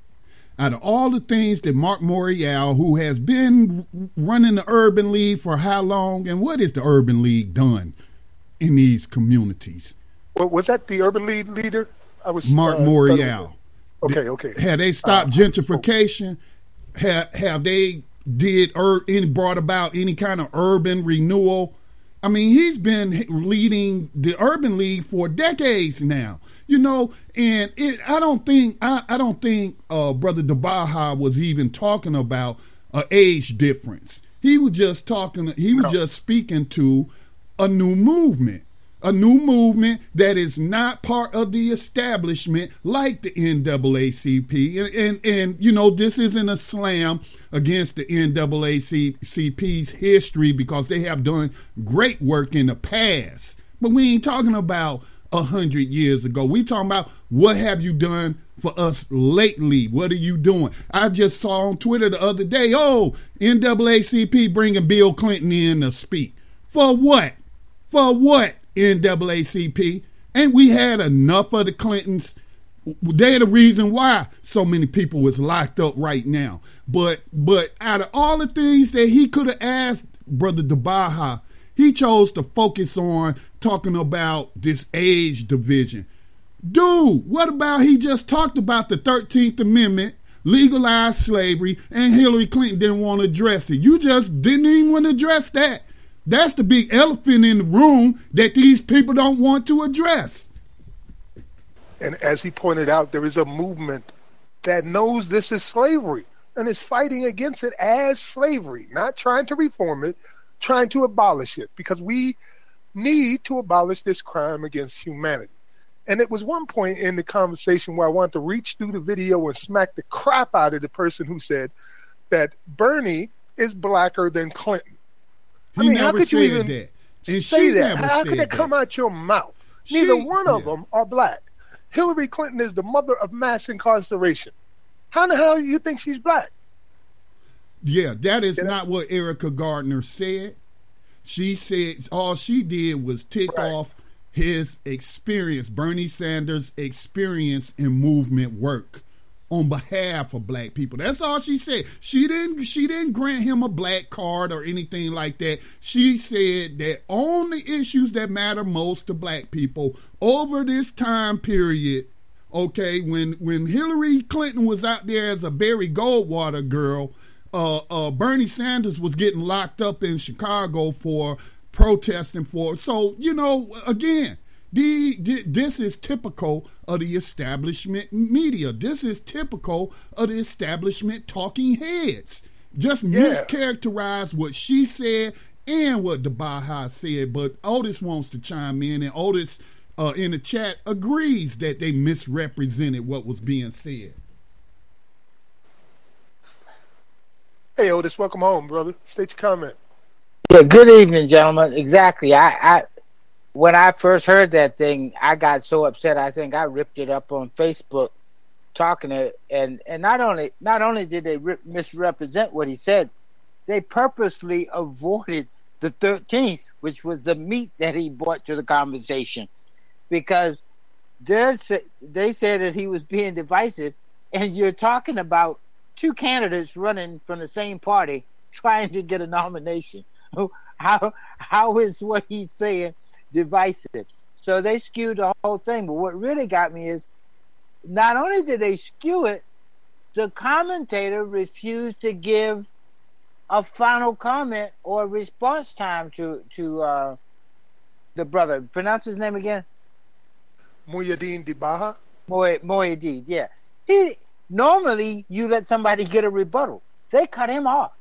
Out of all the things that Mark Morial, who has been running the Urban League for how long, and what has the Urban League done in these communities? Was that the urban lead leader? I was Mark uh, Morial. Okay, okay. Have they stopped gentrification? Have have they did ur- any brought about any kind of urban renewal? I mean, he's been leading the urban league for decades now. You know, and it. I don't think I, I don't think uh, Brother DeBaha was even talking about a age difference. He was just talking. He was just speaking to a new movement a new movement that is not part of the establishment like the NAACP. And, and, and you know, this isn't a slam against the NAACP's history because they have done great work in the past. But we ain't talking about a hundred years ago. We talking about what have you done for us lately? What are you doing? I just saw on Twitter the other day, oh, NAACP bringing Bill Clinton in to speak. For what? For what, NAACP? And we had enough of the Clintons? They're the reason why so many people was locked up right now. But but out of all the things that he could have asked Brother DeBaha, he chose to focus on talking about this age division. Dude, what about he just talked about the 13th Amendment, legalized slavery, and Hillary Clinton didn't want to address it? You just didn't even want to address that. That's the big elephant in the room that these people don't want to address. And as he pointed out, there is a movement that knows this is slavery and is fighting against it as slavery, not trying to reform it, trying to abolish it, because we need to abolish this crime against humanity. And it was one point in the conversation where I wanted to reach through the video and smack the crap out of the person who said that Bernie is blacker than Clinton. I He mean, how could you even that. And say she that? How could that that. come out your mouth? Neither She- one of them are black. Hillary Clinton is the mother of mass incarceration. How the hell do you think she's black? Yeah, that is not what Erica Gardner said. She said all she did was tick off his experience, Bernie Sanders' experience in movement work on behalf of black people. That's all she said. She didn't she didn't grant him a black card or anything like that. She said that on the issues that matter most to black people over this time period, okay, when when Hillary Clinton was out there as a Barry Goldwater girl, uh, uh, Bernie Sanders was getting locked up in Chicago for protesting for. So you know, again, the, the, this is typical of the establishment media. This is typical of the establishment talking heads. Just Yeah. mischaracterize what she said and what the Baja said. But Otis wants to chime in, and Otis uh, in the chat agrees that they misrepresented what was being said. Hey Otis, welcome home, brother. State your comment. Yeah, good evening, gentlemen. Exactly. I, I when I first heard that thing, I got so upset. I think I ripped it up on Facebook, talking it, and and not only not only did they rip, misrepresent what he said, they purposely avoided the thirteenth, which was the meat that he brought to the conversation, because they they said that he was being divisive, and you're talking about two candidates running from the same party trying to get a nomination. <laughs> How how is what he's saying divisive? So they skewed the whole thing. But what really got me is not only did they skew it, the commentator refused to give a final comment or response time to to uh, the brother. Pronounce his name again. Muhyiddin Dibaha. Moy Moyedid, yeah. He normally you let somebody get a rebuttal. They cut him off.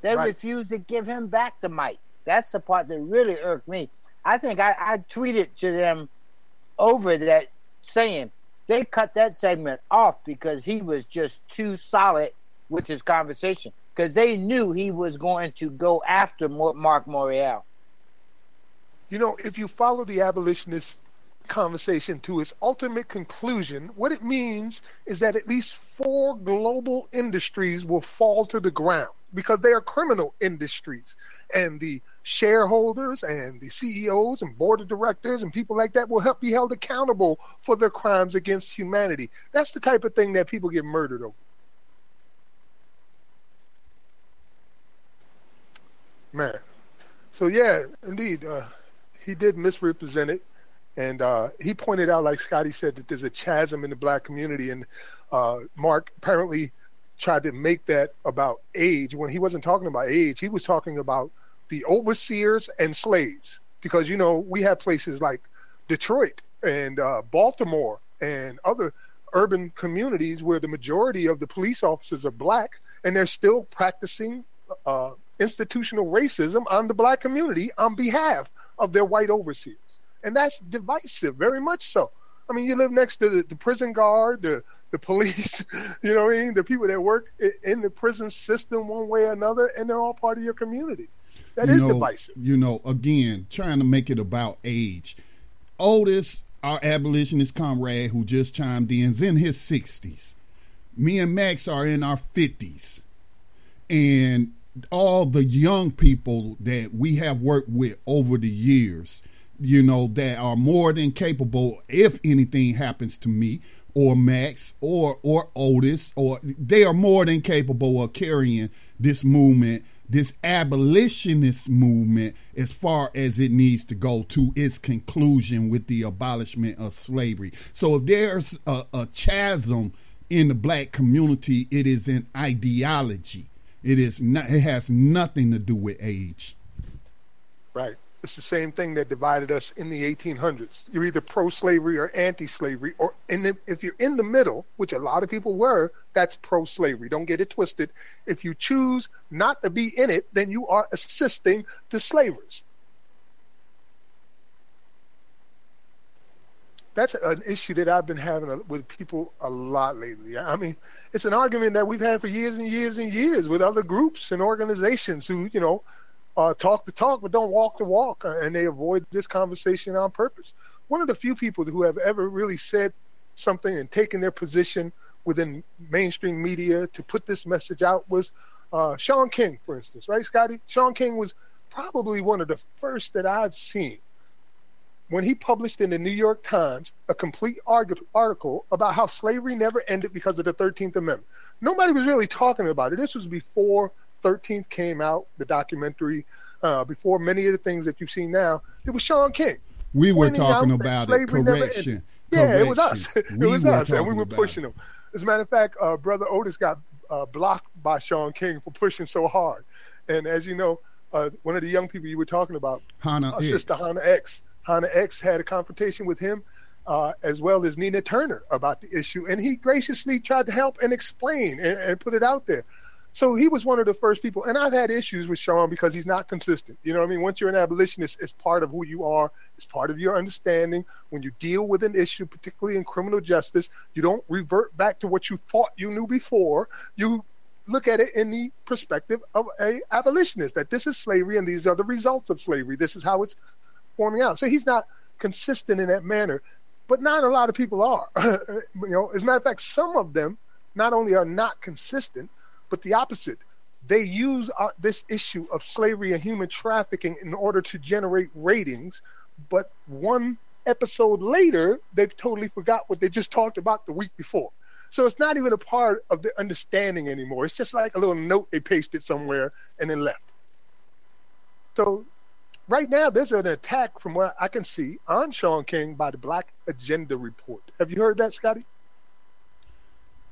They Right. refused to give him back the mic. That's the part that really irked me. I think I, I tweeted to them over that saying they cut that segment off because he was just too solid with his conversation because they knew he was going to go after Mark Morial. You know, if you follow the abolitionist conversation to its ultimate conclusion, what it means is that at least four global industries will fall to the ground because they are criminal industries. And the shareholders and the CEOs and board of directors and people like that will help be held accountable for their crimes against humanity. That's the type of thing that people get murdered over. Man. So yeah, indeed, uh, he did misrepresent it. And uh, he pointed out, like Scotty said, that there's a chasm in the black community. And uh, Mark apparently tried to make that about age when he wasn't talking about age. He was talking about the overseers and slaves. Because, you know, we have places like Detroit and uh, Baltimore and other urban communities where the majority of the police officers are black and they're still practicing uh, institutional racism on the black community on behalf of their white overseers and that's divisive, very much so. I mean, you live next to the, the prison guard, the the police, <laughs> you know what I mean, the people that work in the prison system one way or another, and they're all part of your community. That you is know, divisive. You know, again, trying to make it about age. Otis, our abolitionist comrade who just chimed in, is in his 60s. Me and Max are in our 50s. And all the young people that we have worked with over the years, you know, that are more than capable if anything happens to me or Max or or Otis or they are more than capable of carrying this movement, this abolitionist movement as far as it needs to go to its conclusion with the abolishment of slavery. So if there's a, a chasm in the black community, it is an ideology. It is not it has nothing to do with age. Right. It's the same thing that divided us in the 1800s. You're either pro-slavery or anti-slavery, or the, if you're in the middle, which a lot of people were, that's pro-slavery. Don't get it twisted. If you choose not to be in it, then you are assisting the slavers. That's an issue that I've been having with people a lot lately. I mean, it's an argument that we've had for years and years and years with other groups and organizations who, you know, uh, talk the talk, but don't walk the walk, uh, and they avoid this conversation on purpose. One of the few people who have ever really said something and taken their position within mainstream media to put this message out was uh, Shaun King, for instance, right, Scotty? Shaun King was probably one of the first that I've seen when he published in the New York Times a complete article about how slavery never ended because of the 13th Amendment. Nobody was really talking about it. This was before 13th came out, the documentary, uh, before many of the things that you've seen now, it was Shaun King. We were talking about it. Correction. Yeah, correction. it was us. <laughs> It we was us, and we were pushing him. As a matter of fact, uh, Brother Otis got uh, blocked by Shaun King for pushing so hard. And as you know, uh, one of the young people you were talking about, Hannah uh. Sister Hannah X. Hannah X had a confrontation with him, uh, as well as Nina Turner about the issue, and he graciously tried to help and explain and, and put it out there. So he was one of the first people, and I've had issues with Shaun because he's not consistent. You know what I mean? Once you're an abolitionist, it's part of who you are. It's part of your understanding. When you deal with an issue, particularly in criminal justice, you don't revert back to what you thought you knew before. You look at it in the perspective of a abolitionist that this is slavery and these are the results of slavery. This is how it's forming out. So he's not consistent in that manner, but not a lot of people are. <laughs> you know, as a matter of fact, some of them not only are not consistent, but the opposite. They use uh, this issue of slavery and human trafficking in order to generate ratings, but one episode later, they've totally forgot what they just talked about the week before. So it's not even a part of their understanding anymore. It's just like a little note they pasted somewhere and then left. So right now, there's an attack from what I can see on Shaun King by the Black Agenda Report. Have you heard that, Scotty?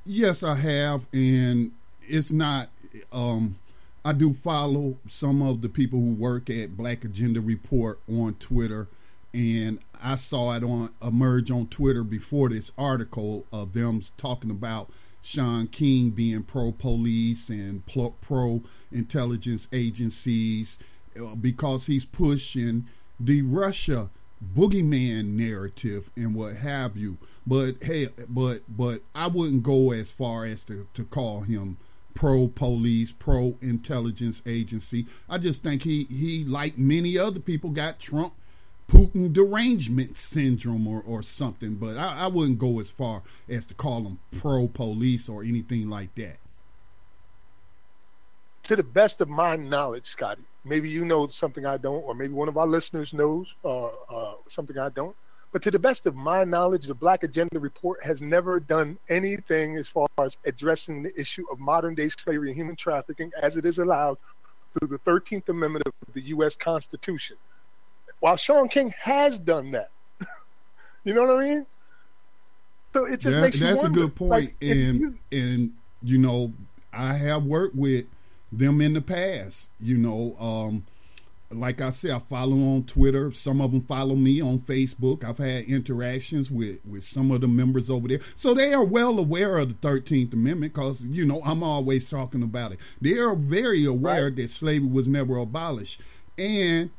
Yes, I have, and it's not. Um, I do follow some of the people who work at Black Agenda Report on Twitter, and I saw it on emerge on Twitter before this article of them talking about Shaun King being pro police and pro intelligence agencies uh, because he's pushing the Russia boogeyman narrative and what have you. But hey, but but I wouldn't go as far as to, to call him pro police, pro intelligence agency. I just think he he like many other people got Trump Putin derangement syndrome or, or something, but I, I wouldn't go as far as to call him pro police or anything like that. To the best of my knowledge, Scotty, maybe you know something I don't, or maybe one of our listeners knows uh, uh, something I don't. But to the best of my knowledge, the Black Agenda Report has never done anything as far as addressing the issue of modern day slavery and human trafficking as it is allowed through the 13th Amendment of the U.S. Constitution. While Shaun King has done that. <laughs> you know what I mean? So it just that, makes you That's wonder, a good point. like, and you- and you know, I have worked with them in the past. You know, um, like I said, I follow on Twitter. Some of them follow me on Facebook. I've had interactions with with some of the members over there, so they are well aware of the Thirteenth Amendment because you know I'm always talking about it. They are very aware that slavery was never abolished, and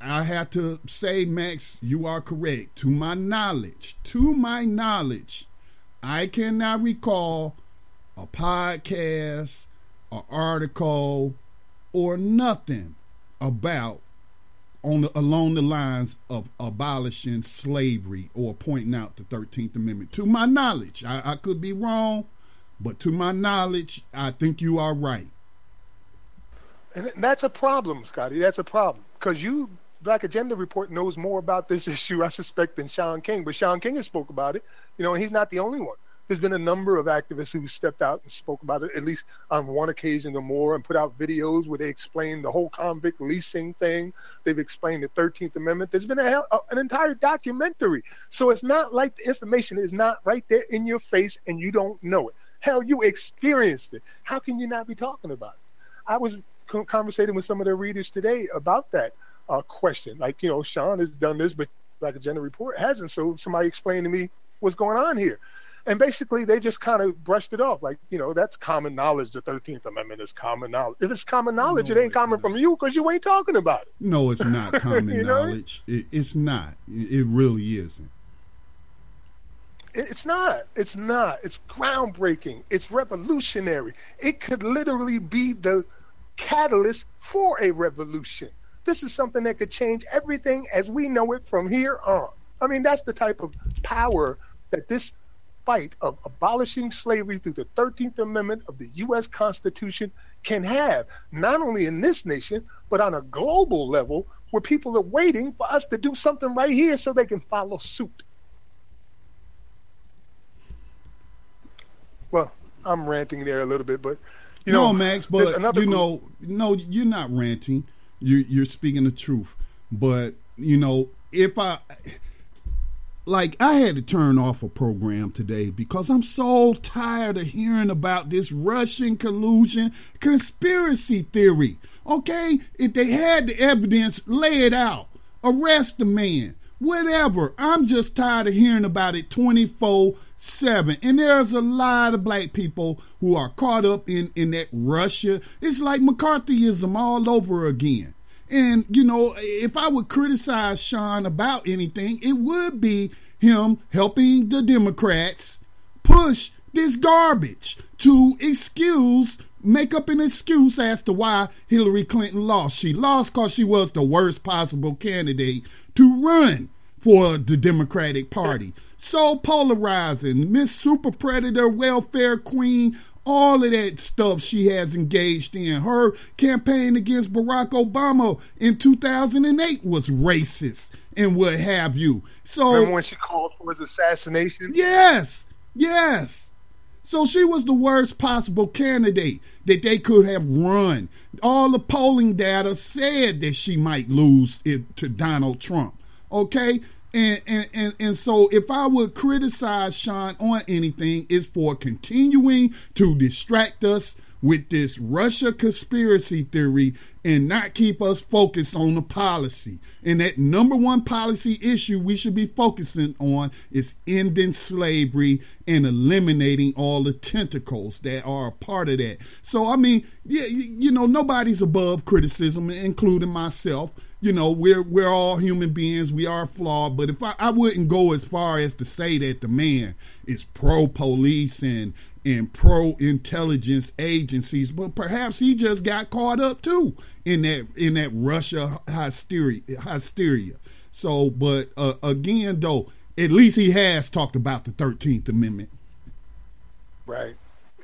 I have to say, Max, you are correct. To my knowledge, to my knowledge, I cannot recall a podcast, an article, or nothing about on the, along the lines of abolishing slavery or pointing out the Thirteenth Amendment. To my knowledge, I, I could be wrong, but to my knowledge, I think you are right. And that's a problem, Scotty. That's a problem because you, Black Agenda Report, knows more about this <laughs> issue, I suspect, than Shaun King. But Shaun King has spoke about it, you know, and he's not the only one. There's been a number of activists who stepped out and spoke about it, at least on one occasion or more, and put out videos where they explain the whole convict leasing thing. They've explained the 13th Amendment. There's been a, a- an entire documentary. So it's not like the information is not right there in your face and you don't know it. Hell, you experienced it. How can you not be talking about it? I was con- conversating with some of their readers today about that uh, question. Like, you know, Shaun has done this, but like a Agenda Report hasn't. So somebody explained to me what's going on here. And basically, they just kind of brushed it off. Like, you know, that's common knowledge. The 13th Amendment is common knowledge. If it's common knowledge, it ain't coming from you because you ain't talking about it. No, it's not <laughs> common knowledge. It, it's not. It, it really isn't. It's not. It's not. It's groundbreaking. It's revolutionary. It could literally be the catalyst for a revolution. This is something that could change everything as we know it from here on. I mean, that's the type of power that this fight of abolishing slavery through the 13th Amendment of the U.S. Constitution can have, not only in this nation, but on a global level where people are waiting for us to do something right here so they can follow suit. Well, I'm ranting there a little bit, but you know, no, Max, but you know, no, you're not ranting. You you're speaking the truth. But you know, if I like, I had to turn off a program today because I'm so tired of hearing about this Russian collusion conspiracy theory. Okay, if they had the evidence, lay it out, arrest the man, whatever. I'm just tired of hearing about it 24 7. And there's a lot of black people who are caught up in, in that Russia. It's like McCarthyism all over again. And, you know, if I would criticize Shaun about anything, it would be him helping the Democrats push this garbage to excuse, make up an excuse as to why Hillary Clinton lost. She lost because she was the worst possible candidate to run for the Democratic Party. So polarizing, Miss Super Predator, Welfare Queen, all of that stuff she has engaged in. Her campaign against Barack Obama in 2008 was racist and what have you. So Remember when she called for his assassination? Yes, yes. So she was the worst possible candidate that they could have run. All the polling data said that she might lose it to Donald Trump. Okay? And, and, and, and so if I would criticize Shaun on anything, it's for continuing to distract us with this Russia conspiracy theory and not keep us focused on the policy. And that number one policy issue we should be focusing on is ending slavery and eliminating all the tentacles that are a part of that. So, I mean, yeah, you know, nobody's above criticism, including myself you know we're we're all human beings. We are flawed. But if I, I wouldn't go as far as to say that the man is pro police and and pro intelligence agencies but perhaps he just got caught up too in that in that russia hysteria hysteria. So but uh, again though at least he has talked about the 13th amendment. Right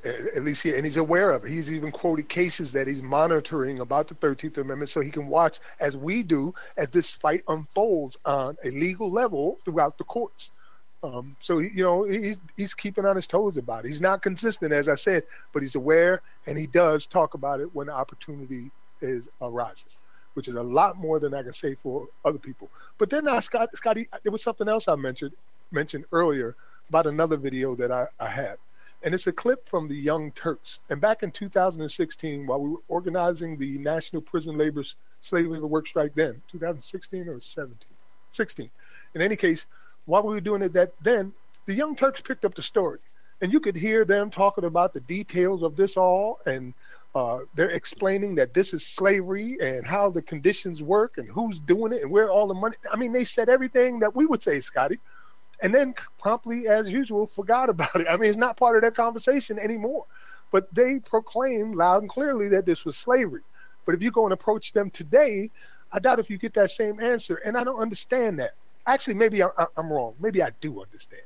at least he, and he's aware of it. He's even quoted cases that he's monitoring about the 13th Amendment so he can watch, as we do, as this fight unfolds on a legal level throughout the courts. Um, so, he, you know, he, he's keeping on his toes about it. He's not consistent, as I said, but he's aware and he does talk about it when the opportunity is arises, which is a lot more than I can say for other people. But then, I, Scott, Scotty, there was something else I mentioned mentioned earlier about another video that I, I had and it's a clip from the Young Turks. And back in 2016, while we were organizing the National Prison Labor Slave Labor Work Strike, then 2016 or 17, 16. In any case, while we were doing it that then, the Young Turks picked up the story, and you could hear them talking about the details of this all, and uh, they're explaining that this is slavery and how the conditions work and who's doing it and where all the money. I mean, they said everything that we would say, Scotty and then promptly, as usual, forgot about it. I mean, it's not part of their conversation anymore. But they proclaimed loud and clearly that this was slavery. But if you go and approach them today, I doubt if you get that same answer. And I don't understand that. Actually, maybe I, am wrong. Maybe I do understand.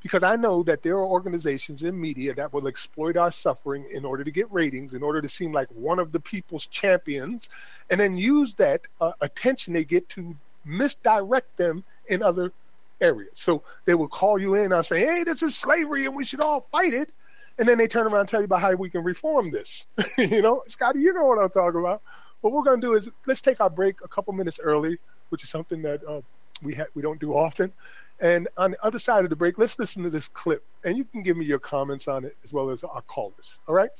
Because I know that there are organizations in media that will exploit our suffering in order to get ratings, in order to seem like one of the people's champions, and then use that uh, attention they get to misdirect them in other areas. So they will call you in and say, hey, this is slavery and we should all fight it. And then they turn around and tell you about how we can reform this. <laughs> you know, Scotty, you know what I'm talking about. What we're going to do is let's take our break a couple minutes early, which is something that uh, we ha- we don't do often. And on the other side of the break, let's listen to this clip, and you can give me your comments on it as well as our callers. All right,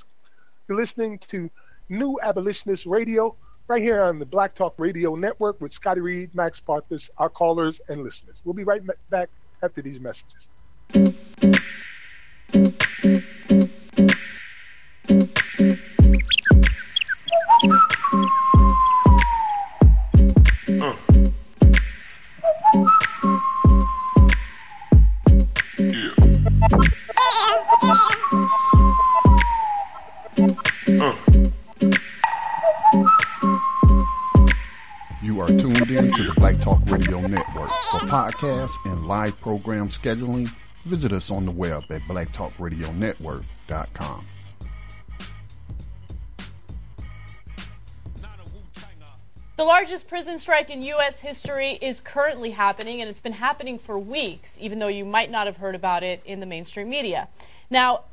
you're listening to New Abolitionist Radio right here on the Black Talk Radio Network with Scotty Reed, Max Parthas, our callers and listeners. We'll be right back after these messages. Mm. Podcasts and live program scheduling, visit us on the web at blacktalkradionetwork.com. The largest prison strike in U.S. history is currently happening, and it's been happening for weeks, even though you might not have heard about it in the mainstream media. Now,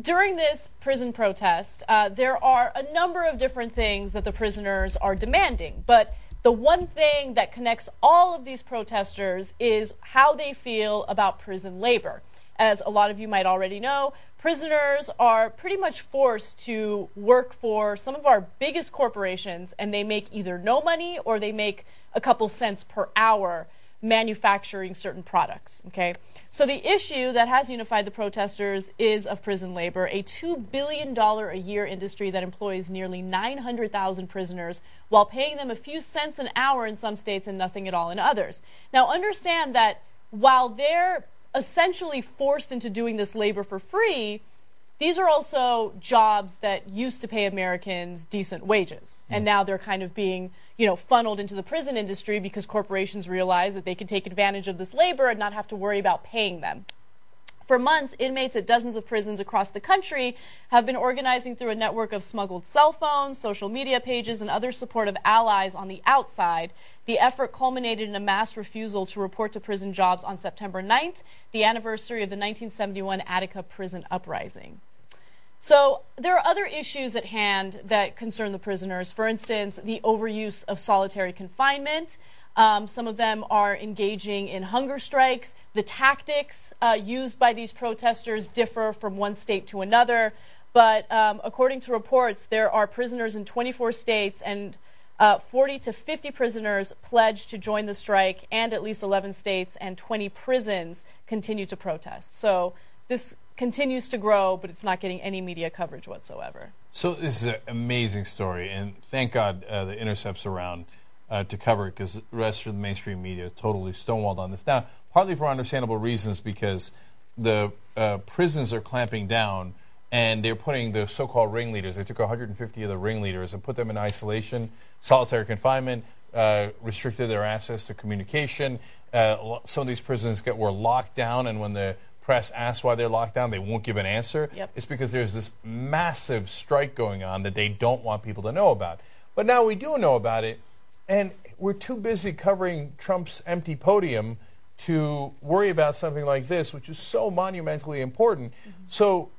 during this prison protest, uh, there are a number of different things that the prisoners are demanding, but the one thing that connects all of these protesters is how they feel about prison labor. As a lot of you might already know, prisoners are pretty much forced to work for some of our biggest corporations, and they make either no money or they make a couple cents per hour manufacturing certain products. Okay, so the issue that has unified the protesters is of prison labor, a two billion dollar a year industry that employs nearly 900,000 prisoners, while paying them a few cents an hour in some states and nothing at all in others. Now, understand that while they're essentially forced into doing this labor for free these are also jobs that used to pay Americans decent wages, and mm. now they're kind of being, you know, funneled into the prison industry because corporations realize that they can take advantage of this labor and not have to worry about paying them. For months, inmates at dozens of prisons across the country have been organizing through a network of smuggled cell phones, social media pages, and other supportive allies on the outside. The effort culminated in a mass refusal to report to prison jobs on September 9th, the anniversary of the 1971 Attica prison uprising. So there are other issues at hand that concern the prisoners. For instance, the overuse of solitary confinement. Um, some of them are engaging in hunger strikes. The tactics uh, used by these protesters differ from one state to another. But um, according to reports, there are prisoners in 24 states and uh, 40 to 50 prisoners pledged to join the strike, and at least 11 states and 20 prisons continue to protest. So this continues to grow, but it's not getting any media coverage whatsoever. So this is an amazing story, and thank God uh, the Intercept's around uh, to cover it because the rest of the mainstream media totally stonewalled on this. Now, partly for understandable reasons because the uh, prisons are clamping down and they're putting the so-called ringleaders. They took 150 of the ringleaders and put them in isolation, solitary confinement, uh, restricted their access to communication. Uh, some of these prisons get, were locked down, and when the press asks why they're locked down, they won't give an answer. Yep. It's because there's this massive strike going on that they don't want people to know about. But now we do know about it, and we're too busy covering Trump's empty podium to worry about something like this, which is so monumentally important. Mm-hmm. So,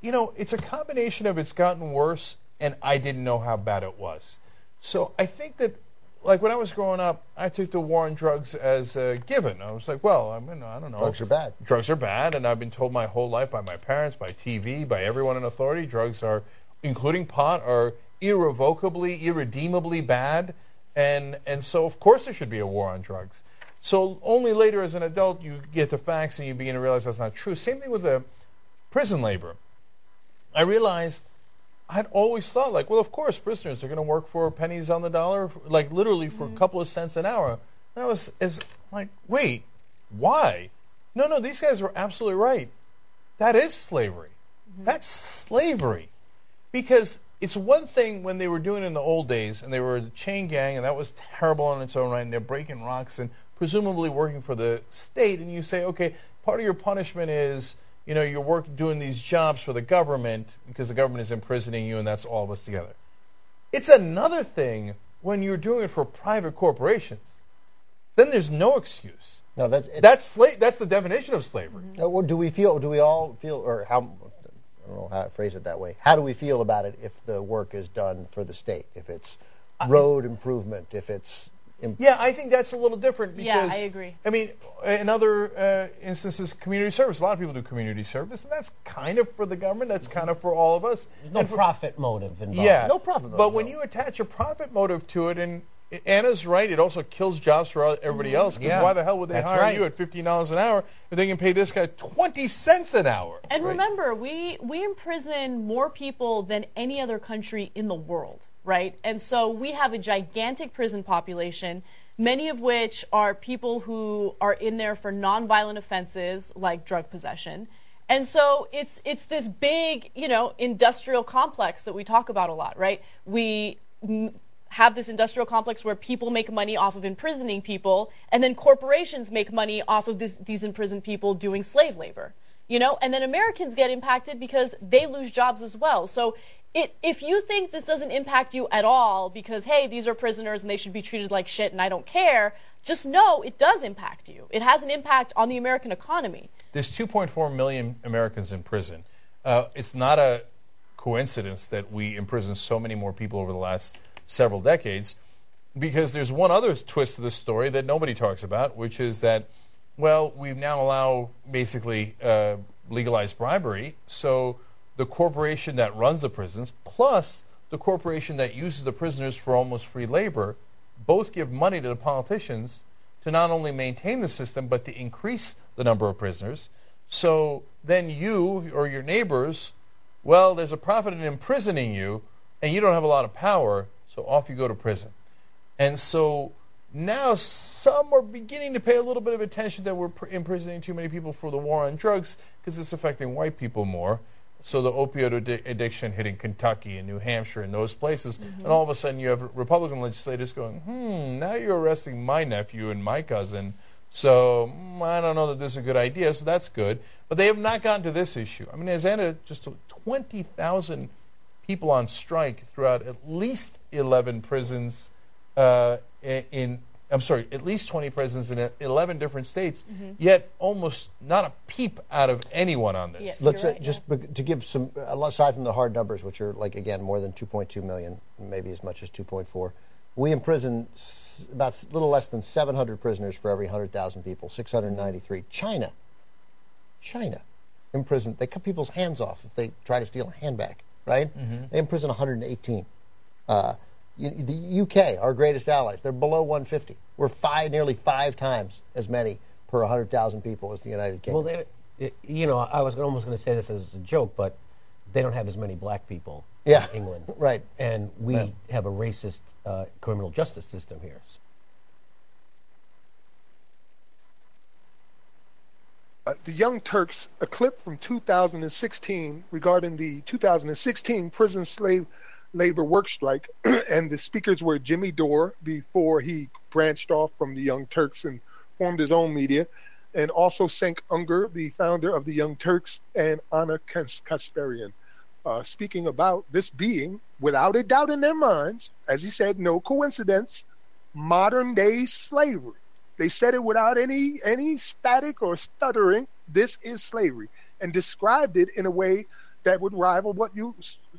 you know, it's a combination of it's gotten worse and I didn't know how bad it was. So I think that, like when I was growing up, I took the war on drugs as a given. I was like, well, I mean, I don't know. Drugs are bad. Drugs are bad, and I've been told my whole life by my parents, by TV, by everyone in authority, drugs are, including pot, are irrevocably, irredeemably bad. And, and so, of course, there should be a war on drugs. So only later as an adult you get the facts and you begin to realize that's not true. Same thing with the prison labor. I realized I'd always thought like, well, of course, prisoners are going to work for pennies on the dollar, like literally for a mm-hmm. couple of cents an hour. And I was as like, wait, why? No, no, these guys were absolutely right. That is slavery. Mm-hmm. That's slavery. Because it's one thing when they were doing it in the old days and they were a chain gang and that was terrible in its own right and they're breaking rocks and presumably working for the state and you say, okay, part of your punishment is, you know, you're work doing these jobs for the government because the government is imprisoning you and that's all of us together. It's another thing when you're doing it for private corporations. Then there's no excuse. No, that, That's sla- that's the definition of slavery. Mm-hmm. Or do we feel? Do we all feel, or how? I don't know how to phrase it that way. How do we feel about it if the work is done for the state? If it's road improvement, if it's Yeah, I think that's a little different because Yeah, I agree. I mean, in other uh, instances, community service. A lot of people do community service, and that's kind of for the government. That's kind of for all of us. no for- profit motive involved. Yeah, No profit motive, But when you attach a profit motive to it, and Anna's right, it also kills jobs for everybody else. Because Yeah, why the hell would they that's hire right. you at fifteen dollars an hour if they can pay this guy twenty cents an hour? And right? remember, we we imprison more people than any other country in the world, right? And so we have a gigantic prison population, many of which are people who are in there for nonviolent offenses like drug possession. And so it's it's this big, you know, industrial complex that we talk about a lot, right? We have this industrial complex where people make money off of imprisoning people, and then corporations make money off of this, these imprisoned people doing slave labor. You know, and then Americans get impacted because they lose jobs as well. So, it, if you think this doesn't impact you at all because hey, these are prisoners and they should be treated like shit and I don't care, just know it does impact you. It has an impact on the American economy. There's 2.4 million Americans in prison. Uh, it's not a coincidence that we imprison so many more people over the last several decades, because there's one other twist to the story that nobody talks about, which is that, well, we now allow basically uh, legalized bribery, so the corporation that runs the prisons plus the corporation that uses the prisoners for almost free labor both give money to the politicians to not only maintain the system but to increase the number of prisoners. So then you or your neighbors, well, there's a profit in imprisoning you, and you don't have a lot of power, so off you go to prison. And so now some are beginning to pay a little bit of attention that we're pr- imprisoning too many people for the war on drugs because it's affecting white people more. So the opioid addi- addiction hitting Kentucky and New Hampshire and those places, and all of a sudden you have Republican legislators going, "Hmm, now you're arresting my nephew and my cousin." So mm, I don't know that this is a good idea. So that's good, but they have not gotten to this issue. I mean, as Anna just twenty thousand people on strike throughout at least eleven prisons uh, in. I'm sorry, at least 20 prisons in 11 different states, yet almost not a peep out of anyone on this. Yeah. Let's You're uh, right, just be- to give some uh, aside from the hard numbers, which are like again more than 2.2 million, maybe as much as 2.4. We imprison s- about a little less than 700 prisoners for every 100,000 people, 693. China, China, imprison. They cut people's hands off if they try to steal a handbag. Right? Mhm. They imprison 118. Uh, you- the UK, our greatest allies, they're below 150. We're five, nearly five times as many per 100,000 people as the United Kingdom. Well, they, you know, I was almost going to say this as a joke, but they don't have as many black people Yeah, in England. <laughs> right. And we Yeah. have a racist uh, criminal justice system here. Uh, the Young Turks, a clip from 2016 regarding the 2016 prison slave labor work strike, <clears throat> and the speakers were Jimmy Dore before he branched off from the Young Turks and formed his own media, and also Cenk Unger, the founder of the Young Turks, and Anna Kas- Kasparian, uh, speaking about this being, without a doubt in their minds, as he said, no coincidence, modern day slavery. They said it without any any static or stuttering. This is slavery, and described it in a way that would rival what you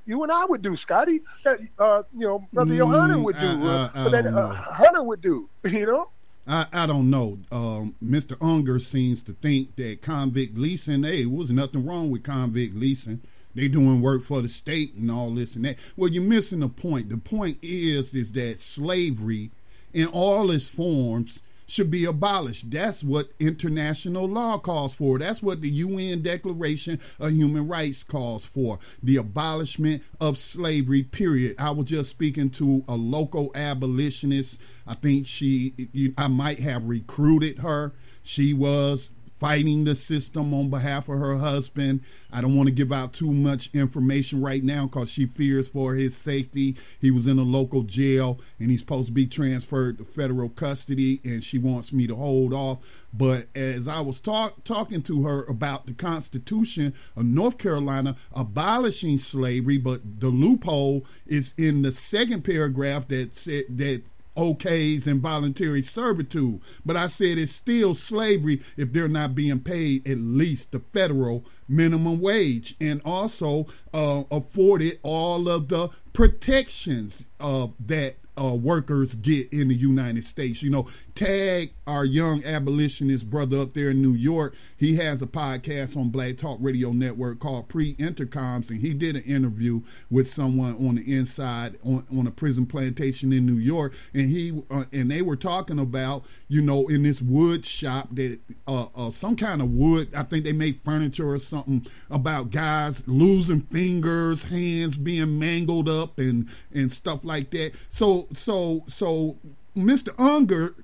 you and I would do, Scotty. That uh, you know, brother Mm, Johanna would do, I- uh, I- I that uh. Hunter would do. <laughs> You know, I, I don't know. Um, Mr. Unger seems to think that convict leasing, hey, was nothing wrong with convict leasing. They doing work for the state and all this and that. Well, you're missing the point. The point is is that slavery in all its forms should be abolished. That's what international law calls for. That's what the UN Declaration of Human Rights calls for. The abolishment of slavery, period. I was just speaking to a local abolitionist. I think she, I might have recruited her. She was fighting the system on behalf of her husband. I don't want to give out too much information right now because she fears for his safety. He was in a local jail and he's supposed to be transferred to federal custody, and she wants me to hold off. But as I was talk, talking to her about the Constitution of North Carolina abolishing slavery, but the loophole is in the second paragraph that said that okays voluntary servitude. But I said it's still slavery if they're not being paid at least the federal minimum wage and also uh, afforded all of the protections uh, that uh, workers get in the United States. You know, Tag, our young abolitionist brother up there in New York, he has a podcast on Black Talk Radio Network called Pre Intercoms, and he did an interview with someone on the inside on, on a prison plantation in New York, and he uh, and they were talking about you know in this wood shop that uh, uh, some kind of wood. I think they make furniture or something about guys losing fingers, hands being mangled up, and and stuff like that. So so so Mr. Unger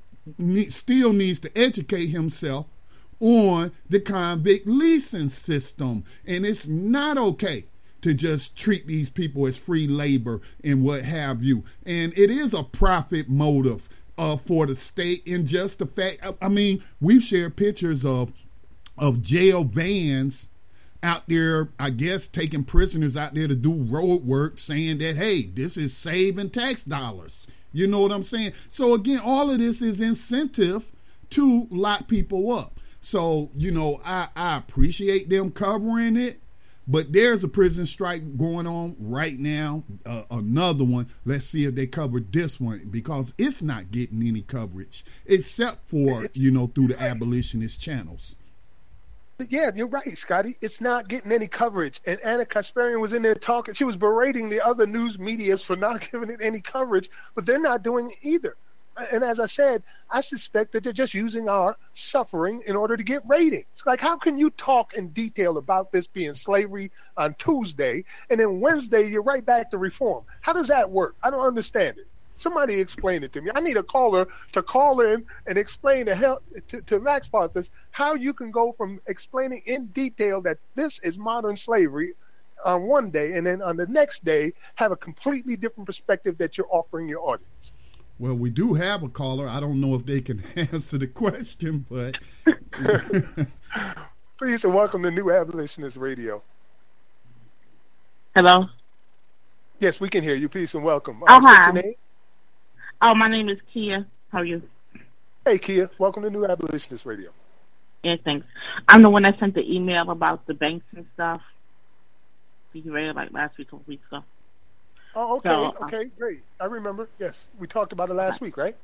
still needs to educate himself on the convict leasing system, and it's not okay to just treat these people as free labor and what have you. And it is a profit motive uh, for the state, and just the fact. I, I mean, we've shared pictures of of jail vans out there, I guess, taking prisoners out there to do road work, saying that, hey, this is saving tax dollars. You know what I'm saying? So, again, all of this is incentive to lock people up. So, you know, I, I appreciate them covering it, but there's a prison strike going on right now, uh, another one. Let's see if they cover this one because it's not getting any coverage except for, you know, through the abolitionist channels. But yeah, you're right, Scotty. It's not getting any coverage. And Anna Kasparian was in there talking. She was berating the other news medias for not <laughs> giving it any coverage, but they're not doing it either. And as I said, I suspect that they're just using our suffering in order to get ratings. Like, how can you talk in detail about this being slavery on Tuesday, and then Wednesday you're right back to reform? How does that work? I don't understand it. Somebody explain it to me. I need a caller to call in and explain to help to, to Max Parthas how you can go from explaining in detail that this is modern slavery on one day, and then on the next day have a completely different perspective that you're offering your audience. Well, we do have a caller. I don't know if they can <laughs> answer the question, but <laughs> Please and welcome to New Abolitionist Radio. Hello. Yes, we can hear you. Peace and welcome. Oh, Uh, state hi. your name? Oh, my name is Kia. How are you? Hey, Kia. Welcome to New Abolitionist Radio. Yeah, thanks. I'm the one that sent the email about the banks and stuff. You read it like last week or weeks ago. Oh, okay, So, uh, okay, great. I remember. Yes, we talked about it last week, right?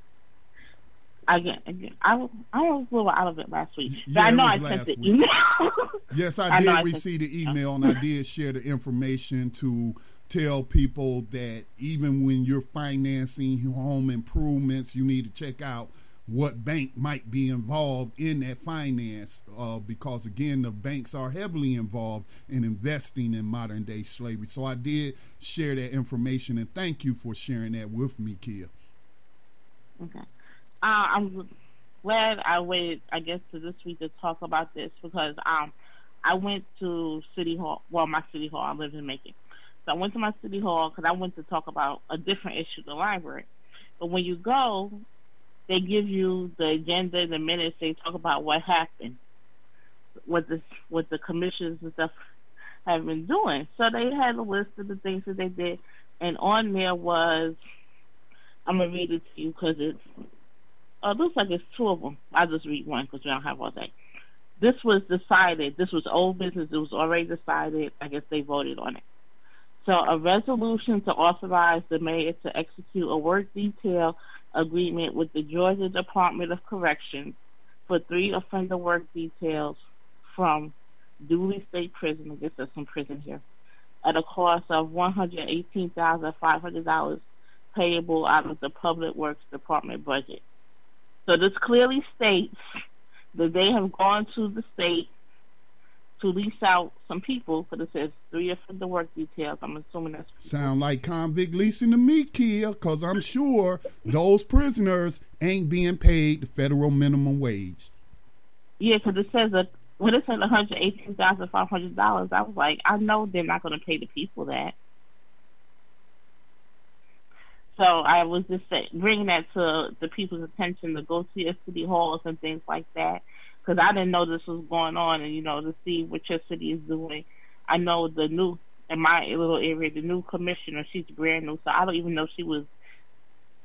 Again, again, I was I was a little out of it last week, but Yeah, I know I last sent the week. email. <laughs> Yes, I, I did know I receive the email, and I did share the information to tell people that even when you're financing home improvements, you need to check out what bank might be involved in that finance, uh, because again, the banks are heavily involved in investing in modern day slavery. So I did share that information, and thank you for sharing that with me, Kia. Okay. Uh, I'm glad I waited, I guess, to this week to talk about this because um, I went to City Hall. Well, my City Hall. I live in Macon. So I went to my City Hall because I went to talk about a different issue, the library. But when you go, they give you the agenda, the minutes. They talk about what happened, what the what the commissions and stuff have been doing. So they had a list of the things that they did, and on there was I'm gonna read it to you because it's uh, it looks like it's two of them. I'll just read one because we don't have all day. This was decided. This was old business. It was already decided. I guess they voted on it. So a resolution to authorize the mayor to execute a work detail agreement with the Georgia Department of Corrections for three offender work details from Dooley State Prison. I guess there's some prison here. At a cost of one hundred eighteen thousand five hundred dollars payable out of the Public Works Department budget. So this clearly states that they have gone to the state to lease out some people because it says three offender work details. I'm assuming that's Sound like convict leasing to me, Kia, because I'm sure those prisoners ain't being paid the federal minimum wage. yeah, because it says that when it said one hundred eighteen thousand five hundred dollars, I was like, I know they're not going to pay the people that. So I was just say, bringing that to the people's attention to go to your city halls and things like that, because I didn't know this was going on, and you know to see what your city is doing. I know the new in my little area, the new commissioner, she's brand new, so I don't even know she was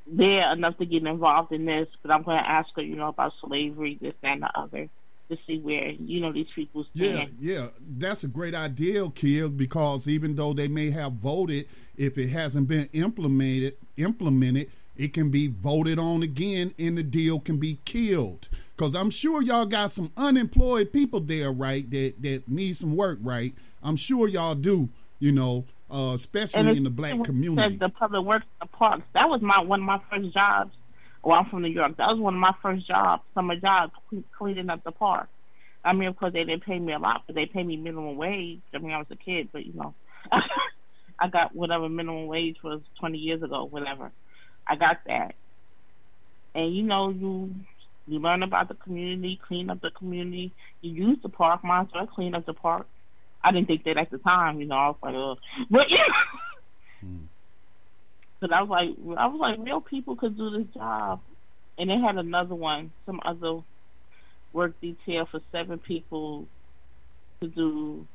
there enough to get involved in this. But I'm going to ask her, you know, about slavery, this and the other, to see where you know these people stand. Yeah, yeah, that's a great idea, Kia, because even though they may have voted, if it hasn't been implemented, implemented, it can be voted on again, and the deal can be killed. Because I'm sure y'all got some unemployed people there, right? That that need some work, right? I'm sure y'all do. You know, uh, especially in the black community. The public works, the parks. That was my one of my first jobs. Well, I'm from New York. That was one of my first jobs, summer jobs, cle- cleaning up the park. I mean, of course, they didn't pay me a lot, but they paid me minimum wage. I mean, I was a kid, but you know, <laughs> I got whatever minimum wage was 20 years ago, whatever. I got that, and you know, you you learn about the community, clean up the community. You use the park, might as clean up the park. I didn't think that at the time, you know. I was like, oh, but yeah. Hmm. But I was like, I was like, real people could do this job, and they had another one, some other work detail for seven people to do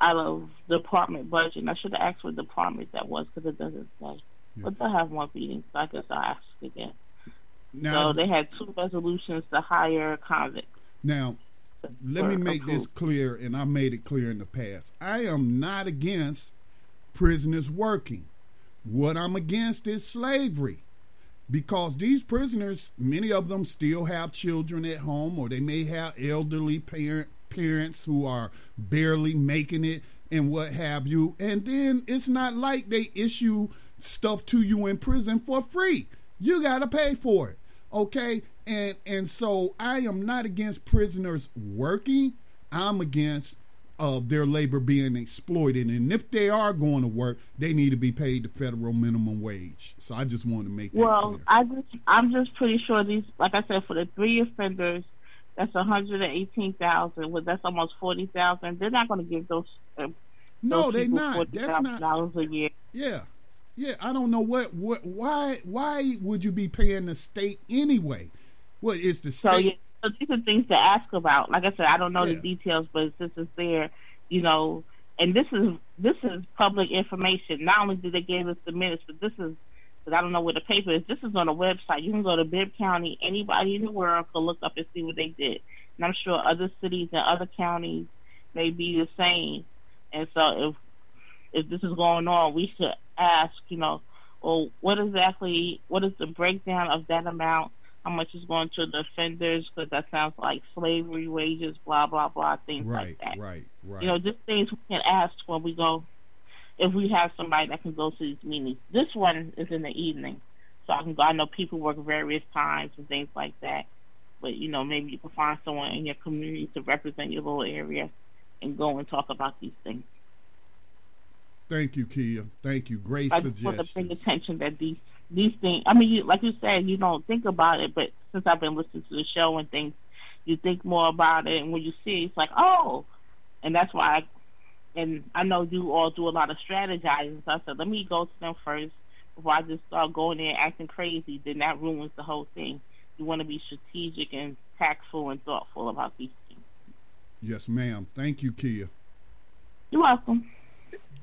out of the department budget. And I should have asked what department that was because it doesn't say. But they'll have more meetings, so I guess I'll ask again. Now- so they had two resolutions to hire convicts. Now, let me make this clear, and I made it clear in the past. I am not against prisoners working. What I'm against is slavery. Because these prisoners, many of them still have children at home, or they may have elderly parent, parents who are barely making it, and what have you. And then it's not like they issue stuff to you in prison for free. You got to pay for it okay and and so i am not against prisoners working i'm against uh, their labor being exploited and if they are going to work they need to be paid the federal minimum wage so i just want to make Well, I just I'm just pretty sure these, like I said, for the three offenders, that's one hundred and eighteen thousand. Well, that's almost forty thousand. They're not going to give those. Uh, No, those they people not. That's 40,000 not- dollars a year. yeah yeah i don't know what what why why would you be paying the state anyway What is the So, yeah, so these are things to ask about. Like I said, I don't know Yeah. the details, but since it's there, you know, and this is this is public information. Not only did they give us the minutes, but this is because I don't know where the paper is. This is on a website. You can go to Bibb County. Anybody in the world can look up and see what they did. And I'm sure other cities and other counties may be the same. And so if if this is going on, we should ask, you know, well, what exactly, what is the breakdown of that amount? how much is going to the offenders because that sounds like slavery wages, blah blah blah, things right, like that. right, right. You know, just things we can ask when we go. If we have somebody that can go to these meetings, this one is in the evening, so I can go. I know people work various times and things like that, but you know, maybe you can find someone in your community to represent your little area and go and talk about these things. Thank you, Kia. Thank you. Great I just want to bring attention that these these things. I mean, you, like you said, you don't think about it, but since I've been listening to the show and things, you think more about it, and when you see it, it's like, oh, and that's why. I, and I know you all do a lot of strategizing. So I said, let me go to them first before I just start going there acting crazy. Then that ruins the whole thing. You want to be strategic and tactful and thoughtful about these things. Yes, ma'am. Thank you, Kia. You're welcome.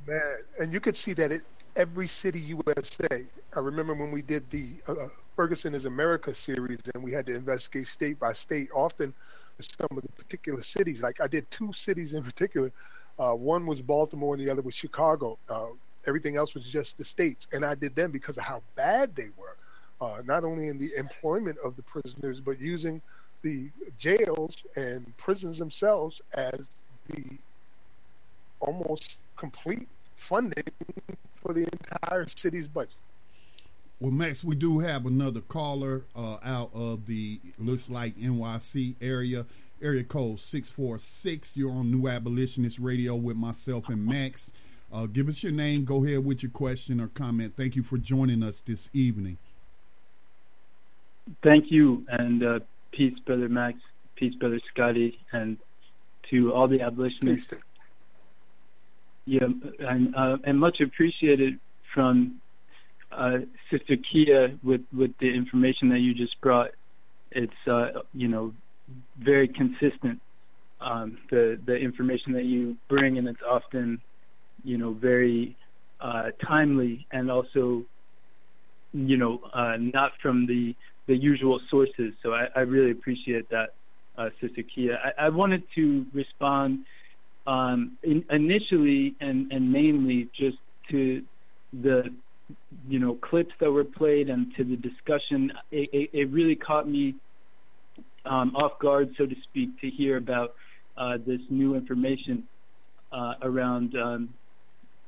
Man, and you could see that at every city USA. I remember when we did the uh, Ferguson is America series, and we had to investigate state by state. Often, some of the particular cities, like I did two cities in particular. Uh, one was Baltimore, and the other was Chicago. Uh, everything else was just the states, and I did them because of how bad they were. Uh, not only in the employment of the prisoners, but using the jails and prisons themselves as the almost complete funding for the entire city's budget. Well, Max, we do have another caller uh, out of the looks like NYC area, area code six four six. You're on New Abolitionist Radio with myself and Max. Uh, give us your name. Go ahead with your question or comment. Thank you for joining us this evening. Thank you, and uh, peace, brother Max. Peace, brother Scotty, and to all the abolitionists. Yeah, and uh, and much appreciated from uh, Sister Kia with with the information that you just brought. It's uh, you know very consistent. Um, the the information that you bring, and it's often you know very uh, timely and also you know uh, not from the the usual sources. So I, I really appreciate that, uh, Sister Kia. I, I wanted to respond um, in, initially and, and mainly just to the you know clips that were played and to the discussion. It, it, it really caught me um, off guard, so to speak, to hear about uh, this new information uh, around um,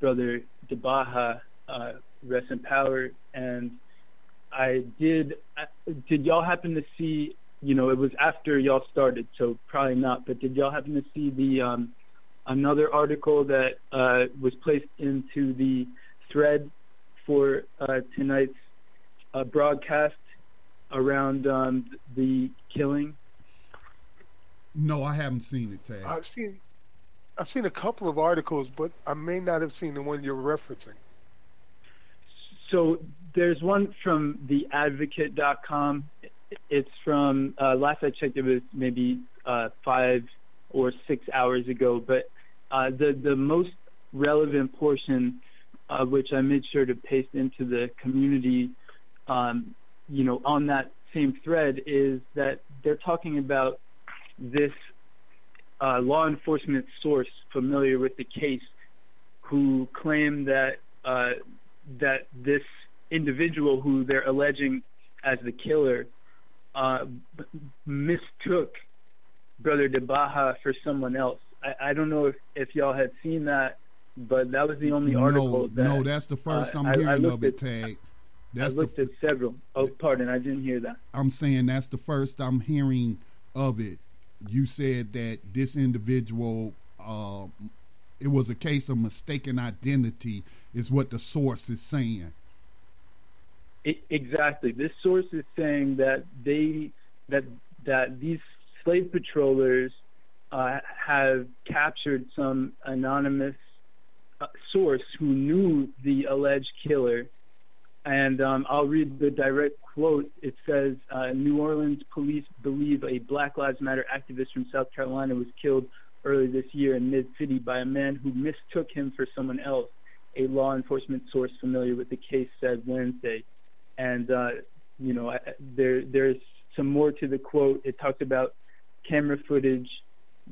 Brother d'Baha, uh, rest in power, and I did. Did y'all happen to see? You know, it was after y'all started, so probably not. But did y'all happen to see the um, another article that uh, was placed into the thread for uh, tonight's uh, broadcast around um, the killing? No, I haven't seen it, Tag. I've seen, I've seen a couple of articles, but I may not have seen the one you're referencing. So there's one from theadvocate.com. It's from uh, last I checked, it was maybe uh, five or six hours ago. But uh, the the most relevant portion, uh, which I made sure to paste into the community, um, you know, on that same thread, is that they're talking about this uh, law enforcement source familiar with the case, who claim that uh, that this individual who they're alleging as the killer uh, mistook Brother d'Baha for someone else. I, I don't know if, if y'all had seen that, but that was the only no, article that. no, that's the first uh, I'm I- I hearing looked of it, at- Tag. That's I looked at several. Oh, pardon, I didn't hear that. I'm saying that's the first I'm hearing of it. You said that this individual, uh, it was a case of mistaken identity, is what the source is saying. I- exactly. This source is saying that they that that these slave patrollers uh, have captured some anonymous uh, source who knew the alleged killer. And um, I'll read the direct quote. It says, uh, "New Orleans police believe a Black Lives Matter activist from South Carolina was killed early this year in Mid City by a man who mistook him for someone else." A law enforcement source familiar with the case said Wednesday and uh, you know I, there there's some more to the quote. It talked about camera footage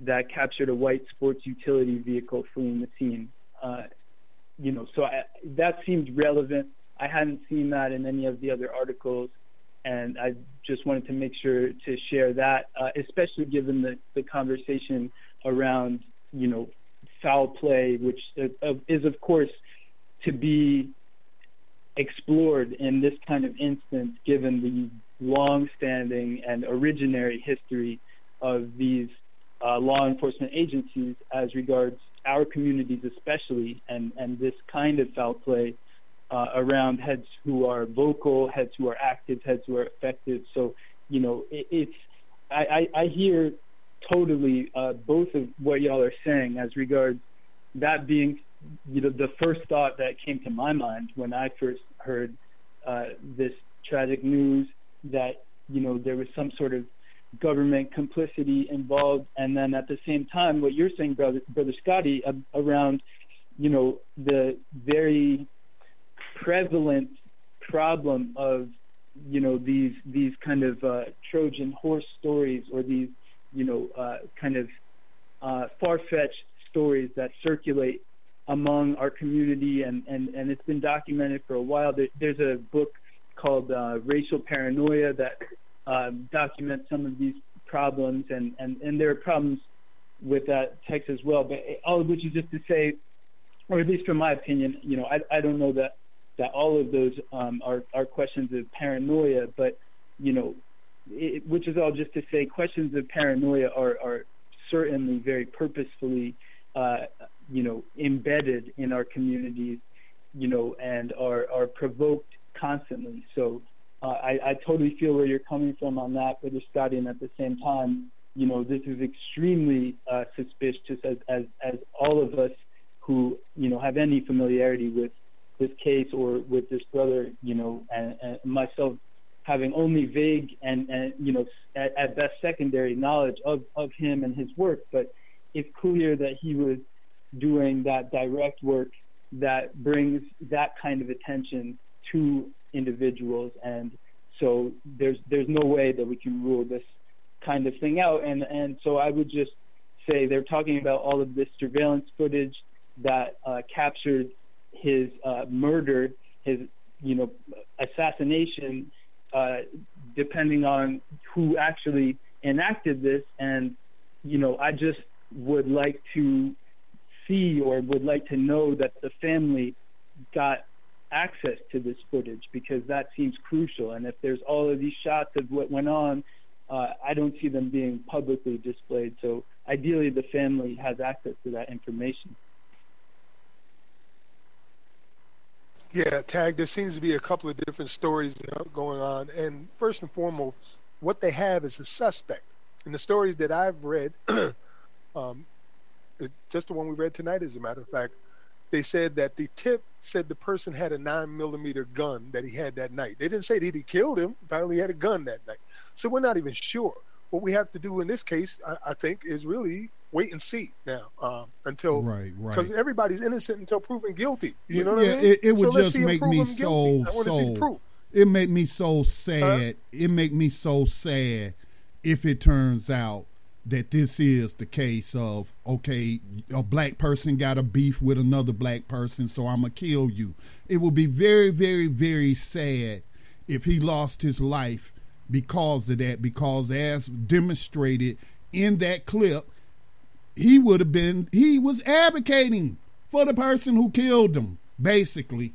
that captured a white sports utility vehicle fleeing the scene. Uh, you know, so I, that seemed relevant. I hadn't seen that in any of the other articles, and I just wanted to make sure to share that, uh, especially given the, the conversation around, you know, foul play, which uh, is, of course, to be explored in this kind of instance, given the long-standing and originary history of these uh, law enforcement agencies as regards our communities especially, and, and this kind of foul play uh, around heads who are vocal, heads who are active, heads who are effective. So, you know, it, it's I, I, I hear totally uh, both of what y'all are saying as regards that being you know the first thought that came to my mind when I first heard uh, this tragic news that you know there was some sort of government complicity involved, and then at the same time, what you're saying, brother, brother Scotty, around you know the very prevalent problem of you know these these kind of uh, Trojan horse stories or these you know uh, kind of uh, far-fetched stories that circulate among our community and, and, and it's been documented for a while. There, there's a book called uh, Racial Paranoia that um, documents some of these problems and, and, and there are problems with that text as well. But all of which is just to say, or at least from my opinion, you know, I, I don't know that that all of those um, are, are questions of paranoia, but you know, it, which is all just to say questions of paranoia are, are certainly very purposefully, uh, you know, embedded in our communities, you know, and are, are provoked constantly. So uh, I, I totally feel where you're coming from on that, Brother Scotty, and at the same time, you know, this is extremely uh, suspicious as, as, as all of us who, you know, have any familiarity with this case or with this brother, you know, and, and myself having only vague and, and you know, at, at best secondary knowledge of, of him and his work, but it's clear that he was doing that direct work that brings that kind of attention to individuals and so there's there's no way that we can rule this kind of thing out and and so I would just say they're talking about all of this surveillance footage that uh, captured his uh, murder, his you know assassination, uh, depending on who actually enacted this. And you know, I just would like to see or would like to know that the family got access to this footage because that seems crucial. And if there's all of these shots of what went on, uh, I don't see them being publicly displayed. So ideally, the family has access to that information. Yeah, Tag, there seems to be a couple of different stories going on. And first and foremost, what they have is a suspect. And the stories that I've read, <clears throat> um, just the one we read tonight, as a matter of fact, they said that the tip said the person had a nine millimeter gun that he had that night. They didn't say that he killed him. Apparently, he had a gun that night. So we're not even sure. What we have to do in this case, I, I think, is really wait and see now um, until right, right. Because everybody's innocent until proven guilty. You know yeah, what I mean? It, it would so just make me so so. It make me so sad. Huh? It make me so sad if it turns out that this is the case of okay, a black person got a beef with another black person, so I'm gonna kill you. It would be very, very, very sad if he lost his life because of that. Because as demonstrated in that clip, he would have been he was advocating for the person who killed him basically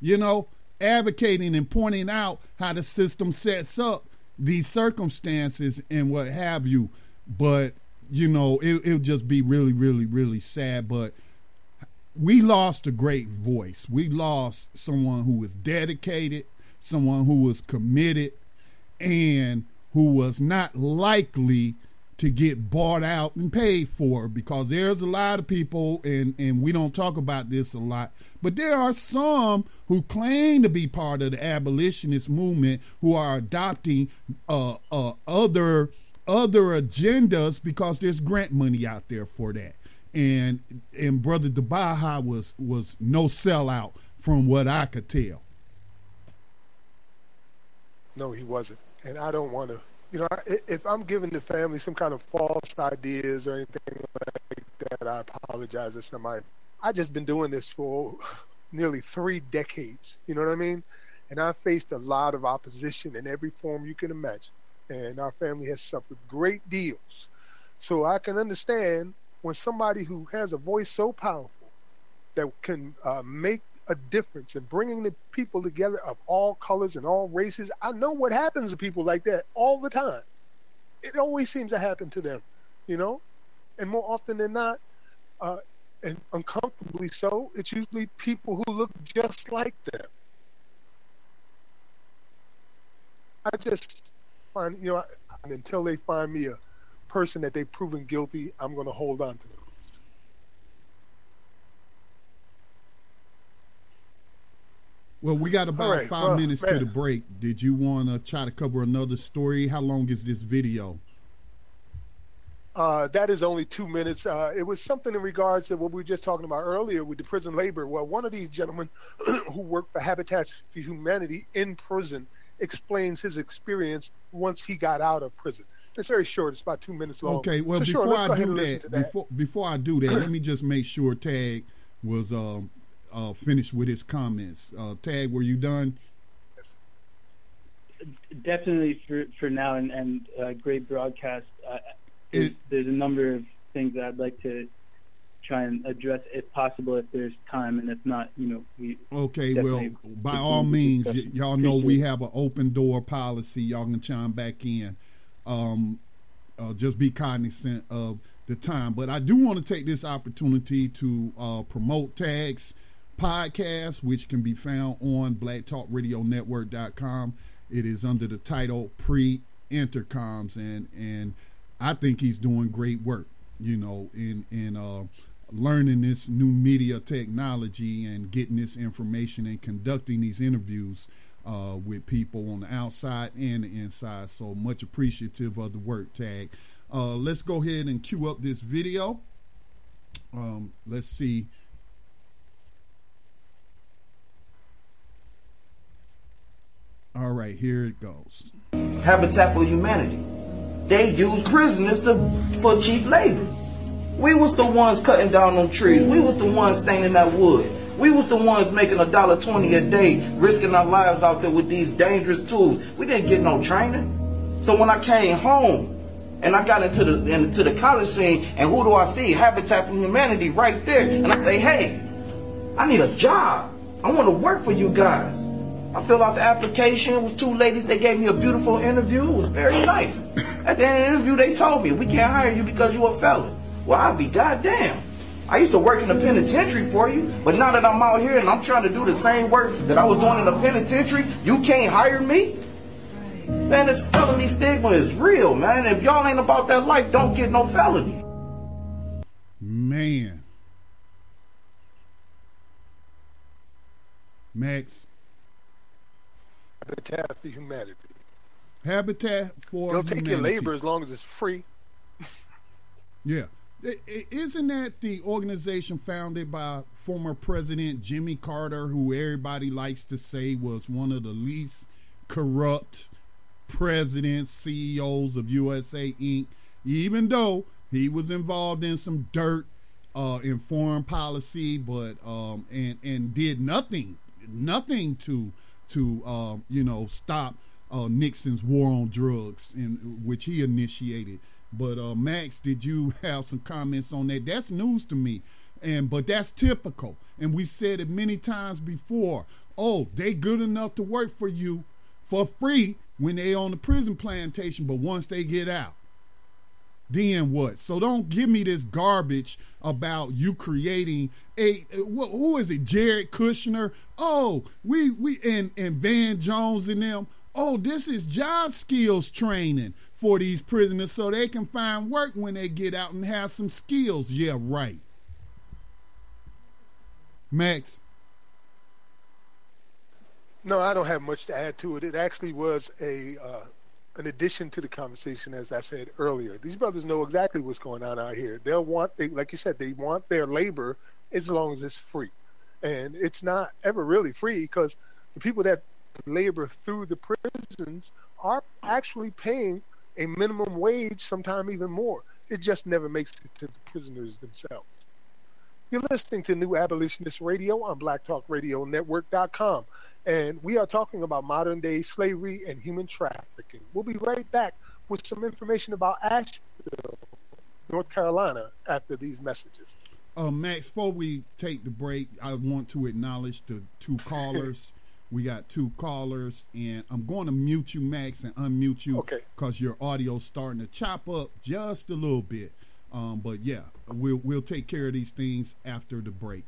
you know advocating and pointing out how the system sets up these circumstances and what have you but you know it it would just be really really really sad. But we lost a great voice. We lost someone who was dedicated someone who was committed and who was not likely to get bought out and paid for because there's a lot of people and and we don't talk about this a lot but there are some who claim to be part of the abolitionist movement who are adopting uh, uh, other other agendas because there's grant money out there for that and and brother d'Baha was was no sellout from what I could tell no he wasn't and I don't want to you know, if I'm giving the family some kind of false ideas or anything like that, I apologize to somebody. I've just been doing this for <laughs> nearly three decades. You know what I mean? and I faced a lot of opposition in every form you can imagine. And our family has suffered great deals. So I can understand when somebody who has a voice so powerful that can uh, make a difference in bringing the people together of all colors and all races. I know what happens to people like that all the time. It always seems to happen to them, you know, and more often than not, uh, and uncomfortably so, it's usually people who look just like them. I just find, you know, until they find me a person that they've proven guilty, I'm going to hold on to them. Well, we got about right, five well, minutes to the break. Did you want to try to cover another story? How long is this video? Uh, that is only two minutes. Uh, it was something in regards to what we were just talking about earlier with the prison labor. Well, one of these gentlemen <clears throat> who worked for Habitat for Humanity in prison explains his experience once he got out of prison. It's very short. It's about two minutes long. Okay, well so before let's I do that, that. before before I do that, let me just make sure Tag was um, uh, finished with his comments. Uh, Tag, were you done? definitely for for now and and uh, great broadcast. Uh, It- there's a number of things that I'd like to try and address if possible if there's time and if not, you know, we Okay, well, by all means, y- y'all know we have an open door policy. Y'all can chime back in. Um, uh, just be cognizant of the time. But I do want to take this opportunity to uh, promote Tags podcast, which can be found on blacktalkradionetwork.com. It is under the title Pre Intercoms, and and I think he's doing great work. You know, in in uh, learning this new media technology and getting this information and conducting these interviews uh, with people on the outside and the inside. So much appreciative of the work tag. Uh, let's go ahead and cue up this video. Um, let's see. All right, here it goes. Habitat for Humanity. They use prisoners to for cheap labor. We was the ones cutting down them trees. We was the ones staining that wood. We was the ones making a dollar twenty a day, risking our lives out there with these dangerous tools. We didn't get no training. So when I came home and I got into the into the college scene, and who do I see? Habitat for Humanity right there. And I say, hey, I need a job. I want to work for you guys. I filled out the application. It was two ladies. They gave me a beautiful interview. It was very nice. At the end of the interview, they told me, we can't hire you because you're a felon. Well, I'd be goddamn. I used to work in the penitentiary for you, but now that I'm out here and I'm trying to do the same work that I was doing in the penitentiary, you can't hire me? Man, this felony stigma is real, man. If y'all ain't about that life, don't get no felony. Man. Max, Habitat for Humanity. Habitat for They'll take your labor as long as it's free. Yeah. Isn't that the organization founded by former President Jimmy Carter, who everybody likes to say was one of the least corrupt presidents, CEOs of USA Inc., even though he was involved in some dirt uh, in foreign policy, but um, and and did nothing, nothing to to um, you know stop uh, Nixon's war on drugs, in which he initiated. But uh, Max, did you <laughs> have some comments on that? That's news to me, and but that's typical. And we said it many times before. Oh, they good enough to work for you for free when they on the prison plantation, but once they get out, then what? So don't give me this garbage about you creating a wh- who is it? Jared Kushner. Oh, we we and and Van Jones and them. Oh, this is job skills training for these prisoners so they can find work when they get out and have some skills. Yeah, right. Max. No, I don't have much to add to it. It actually was a uh, an addition to the conversation, as I said earlier. These brothers know exactly what's going on out here. They'll want, they, like you said, they want their labor as long as it's free, and it's not ever really free because the people that labor through the prisons are actually paying a minimum wage, sometime even more. It just never makes it to the prisoners themselves. You're listening to New Abolitionist Radio on BlackTalkRadioNetwork.com. and we are talking about modern day slavery and human trafficking. We'll be right back with some information about Asheville, North Carolina, after these messages. Uh, Max, before we take the break, I want to acknowledge the two callers. <laughs> we got two callers, and I'm going to mute you, Max, and unmute you because your audio's starting to chop up just a little bit. Um, but yeah, we'll we'll take care of these things after the break.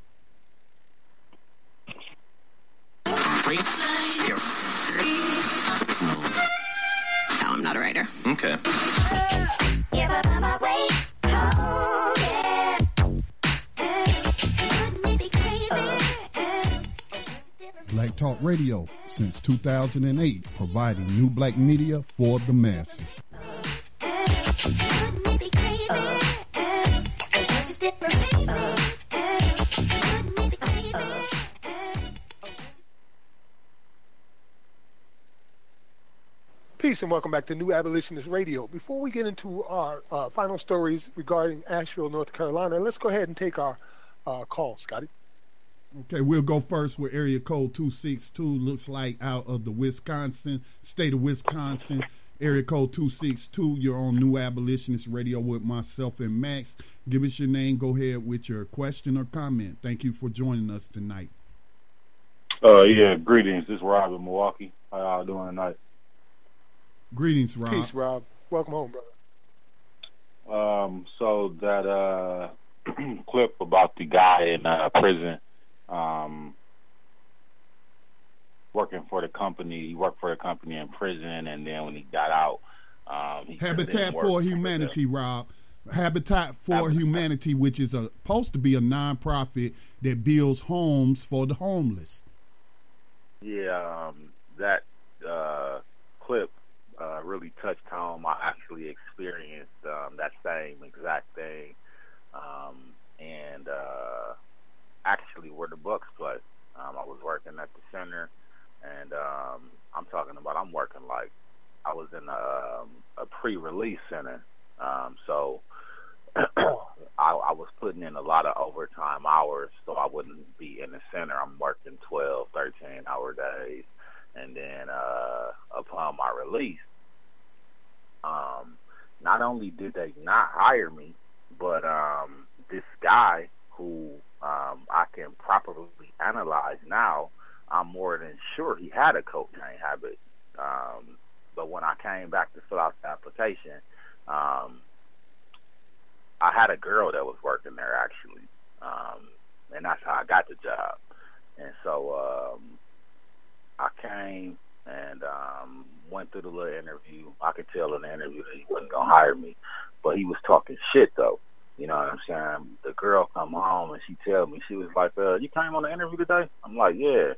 No, I'm not a writer. Okay. Black Talk Radio since 2008, providing new black media for the masses. Peace and welcome back to New Abolitionist Radio. Before we get into our uh, final stories regarding Asheville, North Carolina, let's go ahead and take our uh, call, Scotty. Okay, we'll go first with area code 262. Looks like out of the Wisconsin, state of Wisconsin. Area code 262. You're on New Abolitionist Radio with myself and Max. Give us your name. Go ahead with your question or comment. Thank you for joining us tonight. Uh, yeah, greetings. This is Rob in Milwaukee. How y'all doing tonight? Greetings, Rob. Peace, Rob. Welcome home, brother. Um, so that uh, <clears throat> clip about the guy in uh, prison um, working for the company. He worked for the company in prison, and then when he got out, um, he Habitat for Humanity, Rob. Habitat for Humanity, which is a, supposed to be a nonprofit that builds homes for the homeless. Yeah, um, that uh, clip uh, really touched home. I actually experienced um, that same exact thing, um, and uh, actually where the Bucks play. Um, I was working at the center, and um, I'm talking about I'm working like I was in a, um, a pre-release center, um, so <clears throat> I, I was putting in a lot of overtime hours, so I wouldn't be in the center. I'm working 12, 13 hour days, and then uh, upon my release, um, not only did they not hire me, but um, this guy who um, I can properly analyze now, I'm more than sure he had a cocaine habit. Um, but when I came back to fill out the application, um, I had a girl that was working there actually, um, and that's how I got the job. And so um, I came and um, went through the little interview. I could tell in the interview that he wasn't gonna hire me, but he was talking shit though. You know what I'm saying? The girl come home and she tell me she was like, uh, "You came on the interview today?" I'm like, "Yeah."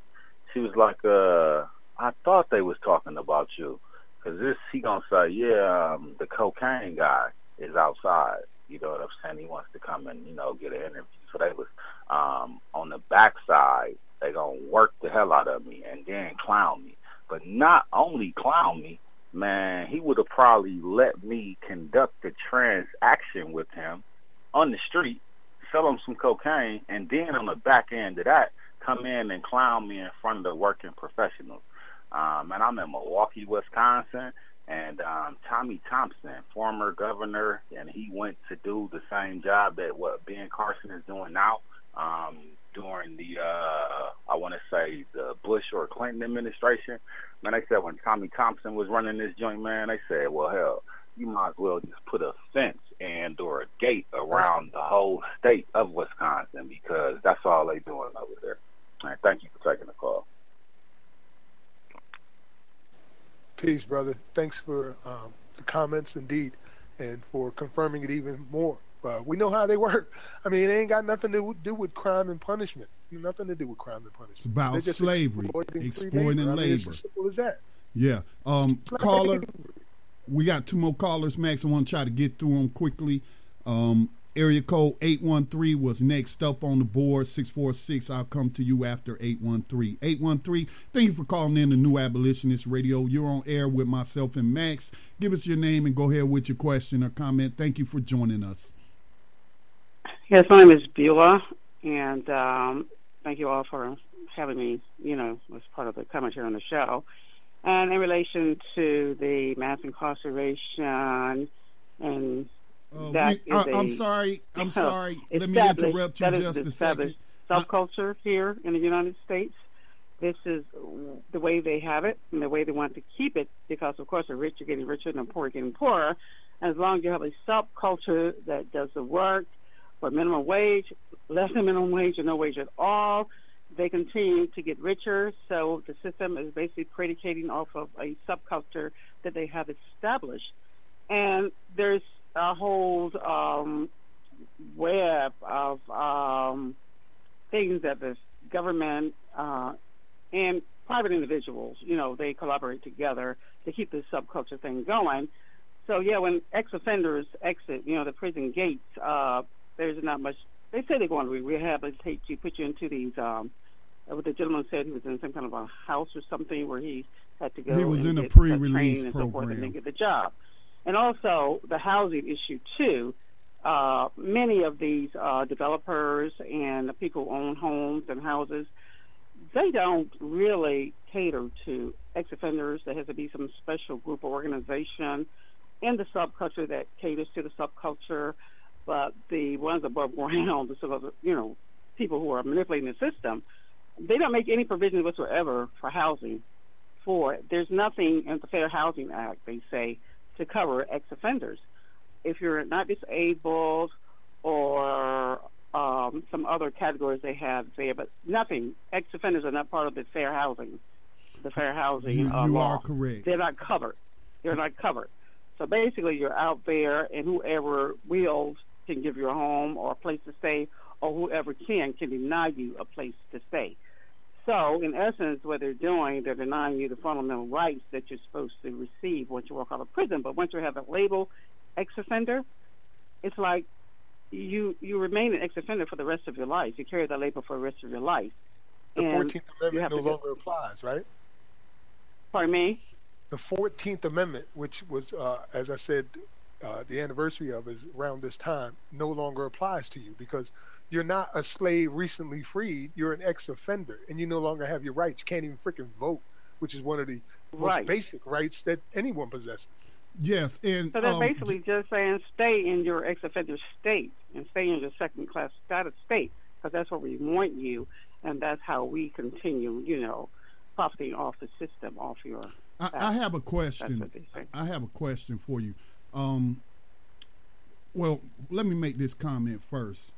She was like, "Uh, I thought they was talking about you, cause this he gonna say, yeah, um, the cocaine guy is outside. You know what I'm saying? He wants to come and you know get an interview. So they was um on the backside. They gonna work the hell out of me and then clown me. But not only clown me, man, he would have probably let me conduct the transaction with him on the street, sell him some cocaine, and then on the back end of that, come in and clown me in front of the working professionals. Um, and I'm in Milwaukee, Wisconsin, and um, Tommy Thompson, former governor, and he went to do the same job that what Ben Carson is doing now. Um, during the, uh, I want to say the Bush or Clinton administration, man, they said when Tommy Thompson was running this joint, man, they said, well, hell, you might as well just put a fence and or a gate around the whole state of Wisconsin because that's all they're doing over there. And thank you for taking the call. Peace, brother. Thanks for um, the comments, indeed, and for confirming it even more. Uh, we know how they work. I mean, it ain't got nothing to do with crime and punishment. Nothing to do with crime and punishment. It's about slavery, exploiting, exploiting labor. I mean, it's as simple as that. Yeah. Um, caller, we got two more callers, Max. I want to try to get through them quickly. Um, area code 813 was next up on the board 646 i'll come to you after 813 813 thank you for calling in the new abolitionist radio you're on air with myself and max give us your name and go ahead with your question or comment thank you for joining us yes my name is beulah and um, thank you all for having me, you know, as part of the commentary on the show. And in relation to the mass incarceration and Uh, that we- I- is a- I'm sorry. I'm <laughs> sorry. Let me interrupt you just a second. Subculture here in the United States. This is the way they have it and the way they want to keep it because, of course, the rich are getting richer and the poor are getting poorer. And as long as you have a subculture that does the work for minimum wage, less than minimum wage, or no wage at all, they continue to get richer. So the system is basically predicating off of a subculture that they have established. And there's a whole um, web of um, things that the government uh, and private individuals, you know, they collaborate together to keep this subculture thing going. So yeah, when ex-offenders exit, you know, the prison gates, uh, there's not much. They say they're going to rehabilitate you, put you into these. Um, what the gentleman said, he was in some kind of a house or something where he had to go. He was and in a uh, pre-release training and so forth, and then program. get the job. And also the housing issue too. Uh, many of these uh, developers and the people who own homes and houses, they don't really cater to ex-offenders. There has to be some special group or organization in the subculture that caters to the subculture. But the ones above ground, the sort of, you know, people who are manipulating the system, they don't make any provisions whatsoever for housing. For it. there's nothing in the Fair Housing Act, they say, to cover ex-offenders. If you're not disabled or um, some other categories they have there, but nothing. Ex-offenders are not part of the fair housing, the fair housing You- uh, you law. are correct. They're not covered. They're not covered. So basically, you're out there, and whoever wills can give you a home or a place to stay, or whoever can can deny you a place to stay. So, in essence, what they're doing, they're denying you the fundamental rights that you're supposed to receive once you walk out of prison. But once you have a label ex-offender, it's like you you remain an ex-offender for the rest of your life. You carry that label for the rest of your life. The Fourteenth Amendment no longer applies, right? Pardon me. The Fourteenth Amendment, which was, uh, as I said, uh, the anniversary of is around this time, no longer applies to you because you're not a slave recently freed. You're an ex-offender, and you no longer have your rights. You can't even freaking vote, which is one of the Right. most basic rights that anyone possesses. Yes, and So they're um, basically just saying stay in your ex-offender state and stay in your second-class status state because that's where we want you, and that's how we continue, you know, profiting off the system, off your. I, I have a question. I have a question for you. Um, well, let me make this comment first.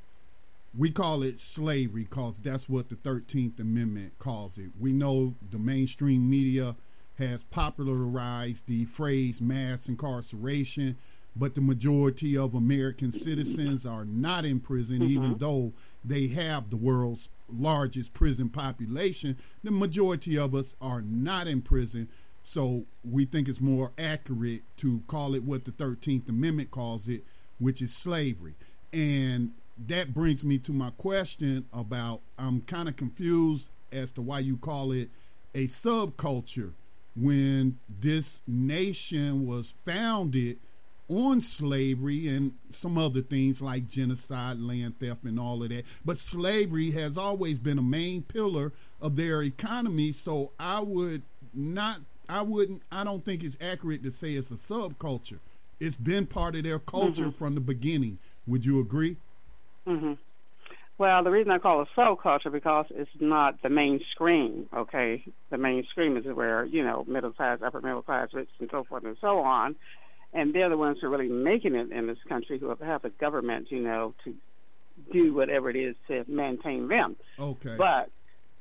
We call it slavery because that's what the 13th Amendment calls it. We know the mainstream media has popularized the phrase mass incarceration, but the majority of American citizens are not in prison, even mm-hmm. though they have the world's largest prison population. The majority of us are not in prison. So we think it's more accurate to call it what the 13th Amendment calls it, which is slavery. And that brings me to my question about I'm kind of confused as to why you call it a subculture when this nation was founded on slavery and some other things like genocide, land theft, and all of that. But slavery has always been a main pillar of their economy. So I would not, I wouldn't, I don't think it's accurate to say it's a subculture. It's been part of their culture Mhm. from the beginning. Would you agree? Hmm Well, the reason I call it subculture because it's not the mainstream. Okay, the mainstream is where you know middle class, upper middle class, rich, and so forth and so on, and they're the ones who are really making it in this country who have have the government, you know, to do whatever it is to maintain them. Okay. But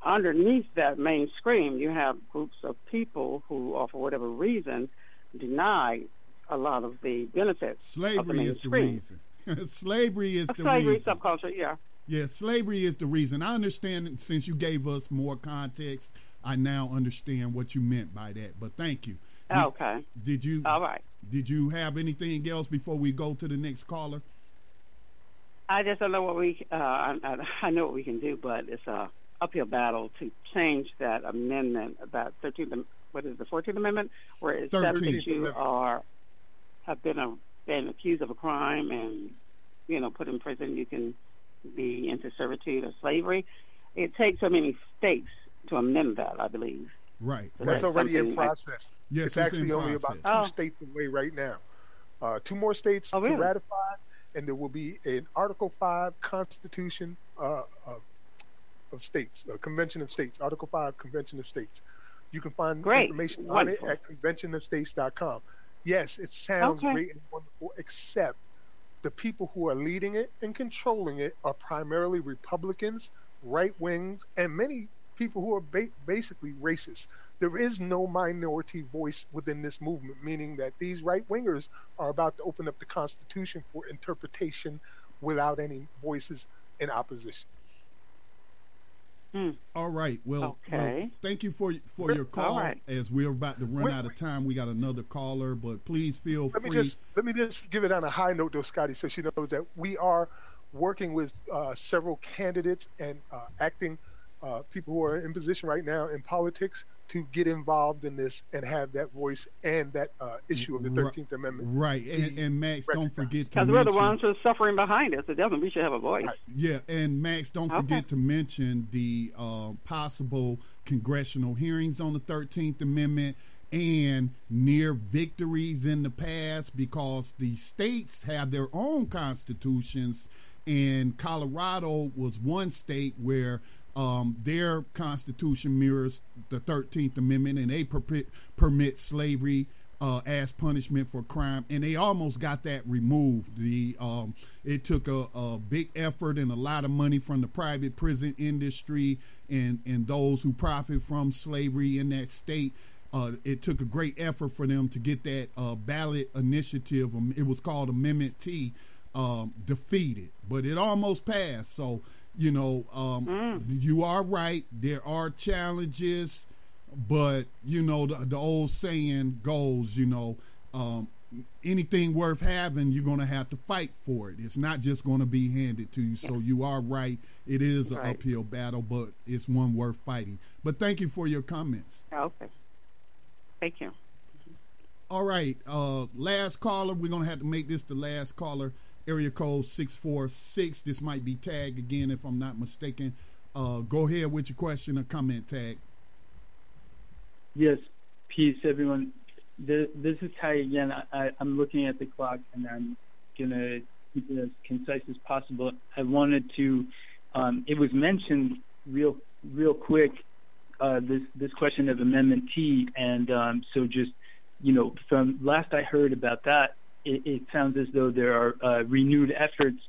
underneath that mainstream, you have groups of people who, or for whatever reason, deny a lot of the benefits of the is the mainstream. reason. <laughs> slavery is the Slavery, reason. subculture, yeah. Yeah, slavery is the reason. I understand since you gave us more context. I now understand what you meant by that. But thank you. Did- Okay. Did you? All right. Did you have anything else before we go to the next caller? I just don't know what we. Uh, I, I- I know what we can do, but it's a uphill battle to change that amendment, about 13th, what is it, the 14th Amendment, where it says that you are have been a, been accused of a crime and you know put in prison, you can be into servitude or slavery. It takes so many states to amend that, I believe. Right. That's Right. already in Something like- process. Yes, it's it's actually in only about process. two Oh. states away right now. Uh, two more states Oh, really? to ratify, and there will be an Article Five Constitution uh, of, of states, a Convention of States, Article Five Convention of States. You can find Great. information Wonderful. on it at conventionofstates.com. Yes, it sounds Okay. great and wonderful, except the people who are leading it and controlling it are primarily Republicans, right wings, and many people who are ba- basically racist. There is no minority voice within this movement, meaning that these right wingers are about to open up the Constitution for interpretation without any voices in opposition. All right. Well, well, thank you for for your call. right. As we're about to run Wait, out of time, we got another caller, but please feel Let me free. just let me just give it on a high note, though, Scotty, so she knows that we are working with uh, several candidates and uh, acting uh, people who are in position right now in politics to get involved in this and have that voice and that uh, issue of the Ri- Thirteenth Amendment. Right, and, and Max, don't forget to Because we're the ones who are suffering behind it, so definitely we should have a voice. Yeah, and Max, don't Okay. forget to mention the uh, possible congressional hearings on the Thirteenth Amendment and near victories in the past because the states have their own constitutions, and Colorado was one state where um, their constitution mirrors the Thirteenth Amendment, and they permit, permit slavery uh, as punishment for crime, and they almost got that removed. The um, it took a, a big effort and a lot of money from the private prison industry and and those who profit from slavery in that state. Uh, it took a great effort for them to get that uh, ballot initiative. Um, it was called Amendment T. Um, defeated, but it almost passed. So you know, um, you are right. There are challenges but you know the, the old saying goes you know um, anything worth having you're going to have to fight for it it's not just going to be handed to you so you are right it is an Right. uphill battle but it's one worth fighting but thank you for your comments Okay. Thank you. all right uh last caller we're going to have to make this the last caller area code 646 this might be tag again if i'm not mistaken uh go ahead with your question or comment tag Yes, peace, everyone. The, this is Ty again. I, I'm looking at the clock, and I'm gonna keep it as concise as possible. I wanted to. Um, it was mentioned real, real quick. Uh, this this question of Amendment T, and um, so just you know, from last I heard about that, it, it sounds as though there are uh, renewed efforts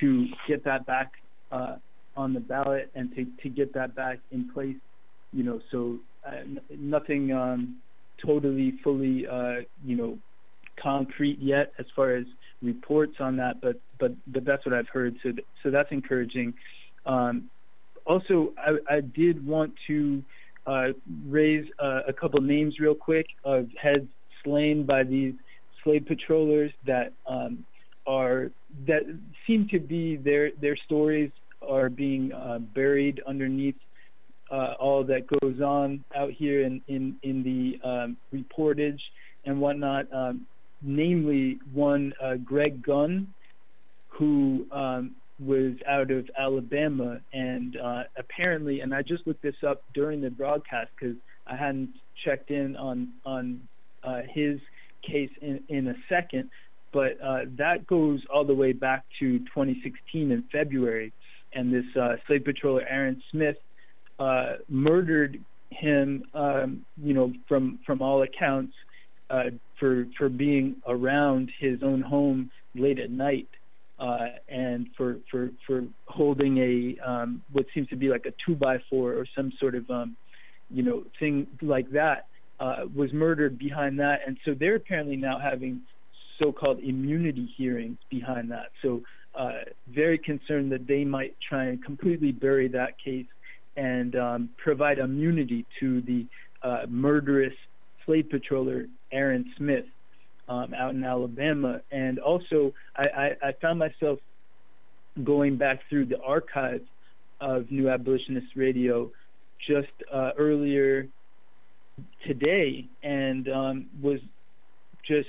to get that back uh, on the ballot and to, to get that back in place. You know, so uh, n- nothing um, totally, fully, uh, you know, concrete yet as far as reports on that, but but but that's what I've heard. So th- so that's encouraging. Um, also, I, I did want to uh, raise uh, a couple names real quick of heads slain by these slave patrollers that um, are that seem to be their their stories are being uh, buried underneath uh, all that goes on out here in in in the um, reportage and whatnot. Um, namely, one uh, Greg Gunn, who um, was out of Alabama, and uh, apparently, and I just looked this up during the broadcast because I hadn't checked in on on uh, his case in in a second, but uh, that goes all the way back to 2016 in February, and this uh, slave patroller Aaron Smith uh, murdered him, um, you know, from from all accounts, uh, for for being around his own home late at night, uh, and for for for holding a um, what seems to be like a two by four or some sort of um, you know thing like that. Uh, was murdered behind that, and so they're apparently now having so-called immunity hearings behind that. So uh, very concerned that they might try and completely bury that case and um, provide immunity to the uh, murderous slave patroller Aaron Smith um, out in Alabama. And also, I, I, I found myself going back through the archives of New Abolitionist Radio just uh, earlier today and um, was just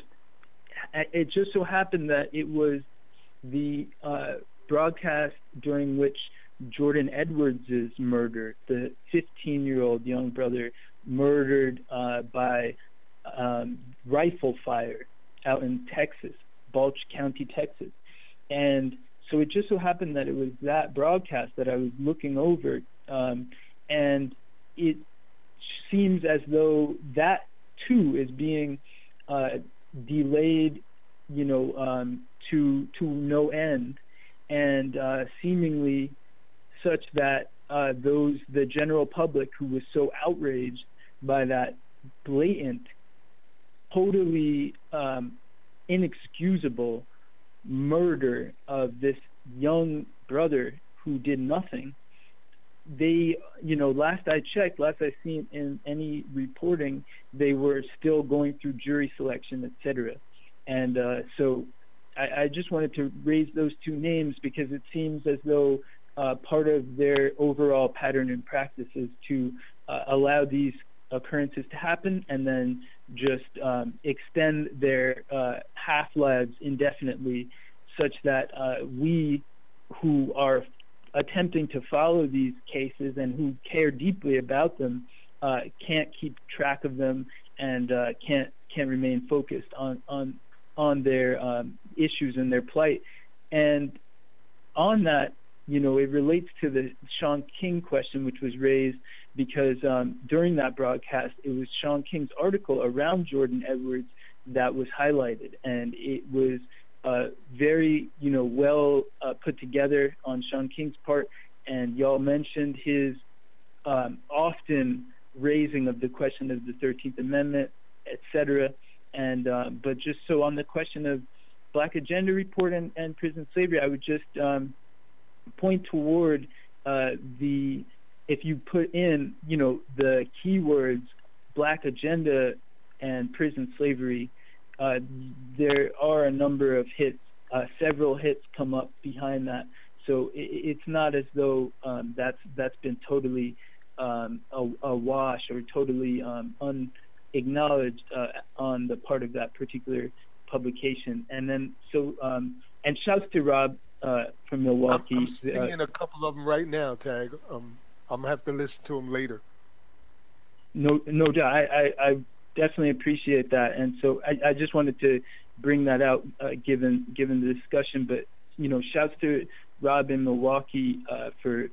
it just so happened that it was the uh, broadcast during which Jordan Edwards' murder, the 15 year old young brother murdered uh, by um, rifle fire out in Texas, Balch County, Texas. And so it just so happened that it was that broadcast that I was looking over, um, and it seems as though that too is being uh, delayed, you know, um, to to no end, and uh, seemingly such that uh, those the general public who was so outraged by that blatant, totally um, inexcusable murder of this young brother who did nothing they you know last i checked last i seen in any reporting they were still going through jury selection et cetera. and uh so I, I just wanted to raise those two names because it seems as though uh, part of their overall pattern and practice is to uh, allow these occurrences to happen and then just um, extend their uh, half lives indefinitely, such that uh, we who are attempting to follow these cases and who care deeply about them uh, can't keep track of them and uh, can't can't remain focused on on on their um, issues and their plight. And on that, you know, it relates to the Shaun King question, which was raised because um, during that broadcast, it was Shaun King's article around Jordan Edwards that was highlighted, and it was uh, very, you know, well uh, put together on Shaun King's part. And y'all mentioned his um, often raising of the question of the 13th Amendment, etc. And uh, but just so on the question of Black Agenda Report and, and prison slavery, I would just um, point toward uh, the if you put in, you know, the keywords Black Agenda and prison slavery, uh, there are a number of hits. Uh, several hits come up behind that, so it, it's not as though um, that's that's been totally um, a, a, wash or totally um, unacknowledged uh, on the part of that particular publication. And then so um, and shouts to Rob uh, from Milwaukee. I'm, seeing a couple of them right now. Tag. Um, I'm gonna have to listen to them later. No, no doubt. I, I, I definitely appreciate that, and so I, I just wanted to bring that out, uh, given given the discussion. But you know, shouts to Rob in Milwaukee uh, for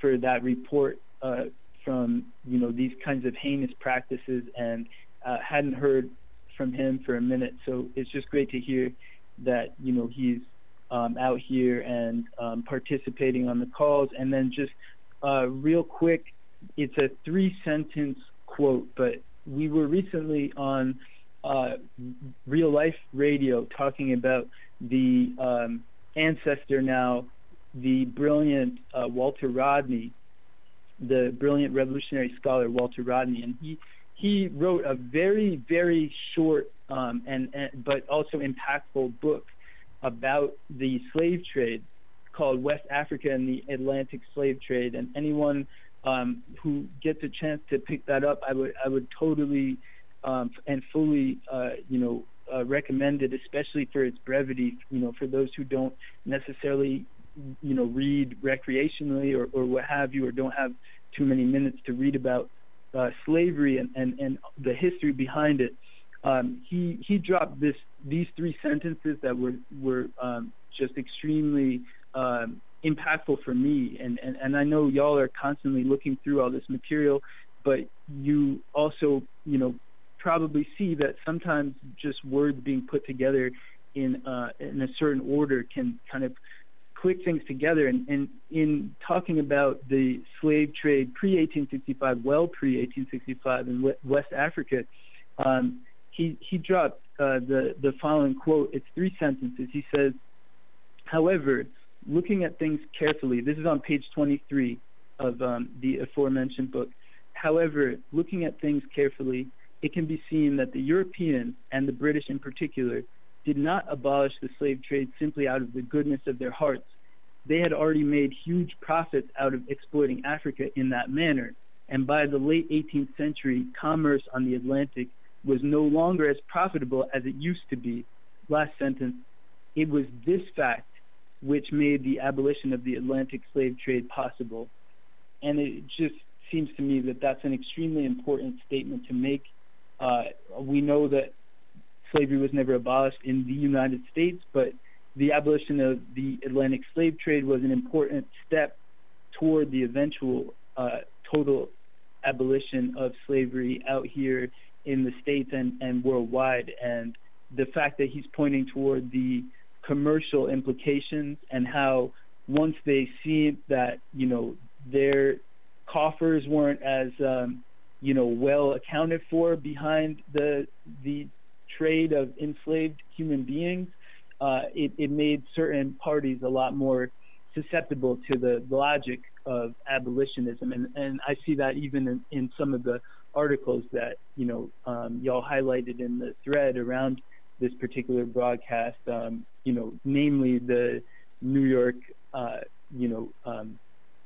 for that report uh, from you know these kinds of heinous practices, and uh, hadn't heard from him for a minute. So it's just great to hear that you know he's um, out here and um, participating on the calls, and then just uh, real quick, it's a three sentence quote, but we were recently on uh, real life radio talking about the um, ancestor now, the brilliant uh, Walter Rodney, the brilliant revolutionary scholar Walter Rodney, and he he wrote a very very short um, and, and but also impactful book about the slave trade called West Africa and the Atlantic Slave Trade. And anyone um, who gets a chance to pick that up, I would I would totally um, and fully uh, you know uh, recommend it, especially for its brevity. You know, for those who don't necessarily you know read recreationally or, or what have you, or don't have too many minutes to read about uh, slavery and, and, and the history behind it. Um, he he dropped this these three sentences that were were um, just extremely um, impactful for me. And, and, and I know y'all are constantly looking through all this material, but you also, you know, probably see that sometimes just words being put together in uh, in a certain order can kind of click things together. And, and in talking about the slave trade pre 1865, well pre 1865 in West Africa, um, he he dropped uh, the the following quote. It's three sentences. He says, "However, looking at things carefully, this is on page 23 of um, the aforementioned book. However, looking at things carefully, it can be seen that the Europeans, and the British in particular, did not abolish the slave trade simply out of the goodness of their hearts. They had already made huge profits out of exploiting Africa in that manner, and by the late 18th century, commerce on the Atlantic was no longer as profitable as it used to be. Last sentence. It was this fact which made the abolition of the Atlantic slave trade possible. And it just seems to me that that's an extremely important statement to make. Uh, we know that slavery was never abolished in the United States, but the abolition of the Atlantic slave trade was an important step toward the eventual uh, total abolition of slavery out here in the states and, and worldwide. And the fact that he's pointing toward the commercial implications and how once they see that you know their coffers weren't as um, you know well accounted for behind the the trade of enslaved human beings, uh, it, it made certain parties a lot more susceptible to the logic of abolitionism, and and I see that even in, in some of the articles that you know um, y'all highlighted in the thread around this particular broadcast. Um, you know, namely the New York, uh, you know, um,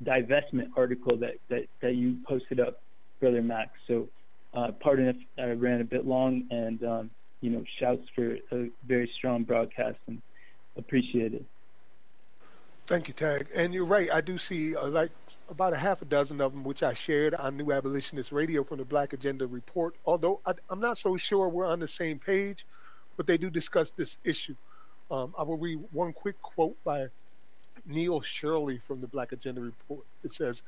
divestment article that, that that you posted up, brother Max. So, uh, pardon if I ran a bit long, and um, you know, shouts for a very strong broadcast and appreciate it. Thank you, Tag. And you're right. I do see uh, like about a half a dozen of them, which I shared on New Abolitionist Radio from the Black Agenda Report. Although I, am not so sure we're on the same page, but they do discuss this issue. Um, I will read one quick quote by Neil Shirley from the Black Agenda Report. It says,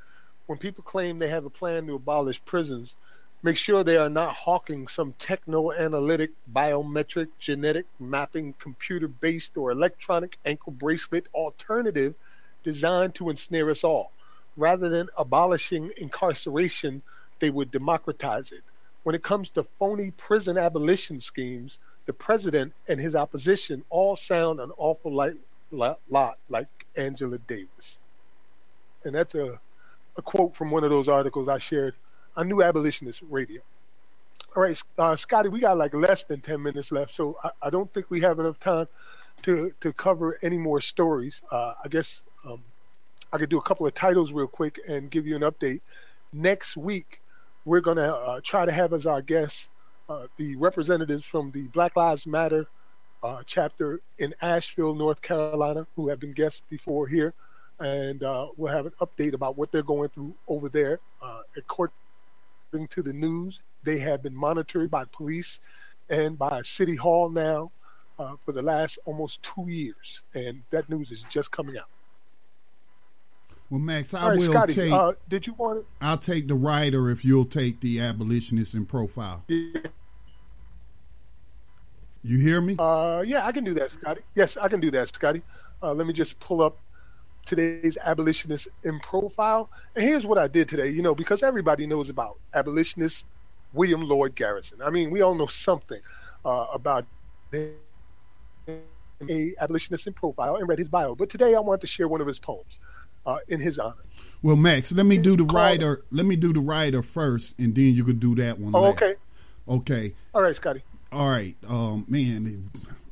"When people claim they have a plan to abolish prisons." Make sure they are not hawking some techno analytic, biometric, genetic mapping, computer based, or electronic ankle bracelet alternative designed to ensnare us all. Rather than abolishing incarceration, they would democratize it. When it comes to phony prison abolition schemes, the president and his opposition all sound an awful lot, lot like Angela Davis. And that's a, a quote from one of those articles I shared on New Abolitionist Radio. All right, uh, Scotty, we got like less than 10 minutes left, so I, I, don't think we have enough time to, to cover any more stories. Uh, I guess um, I could do a couple of titles real quick and give you an update. Next week, we're going to uh, try to have as our guests uh, the representatives from the Black Lives Matter uh, chapter in Asheville, North Carolina, who have been guests before here. And uh, we'll have an update about what they're going through over there. according to the news, they have been monitored by police and by City Hall now uh, for the last almost two years. And that news is just coming out. Well, Max, I right, will Scotty, take. Uh, did you want? I'll take the writer if you'll take the abolitionist in profile. Yeah. You hear me? Uh, yeah, I can do that, Scotty. Yes, I can do that, Scotty. Uh, let me just pull up today's abolitionist in profile. And here's what I did today. You know, because everybody knows about abolitionist William Lloyd Garrison. I mean, we all know something uh, about a abolitionist in profile and read his bio. But today I wanted to share one of his poems uh, in his honor. Well, Max, let me it's do the writer. Let me do the writer first, and then you could do that one. Oh, okay. Okay. All right, Scotty. All right. Um, man,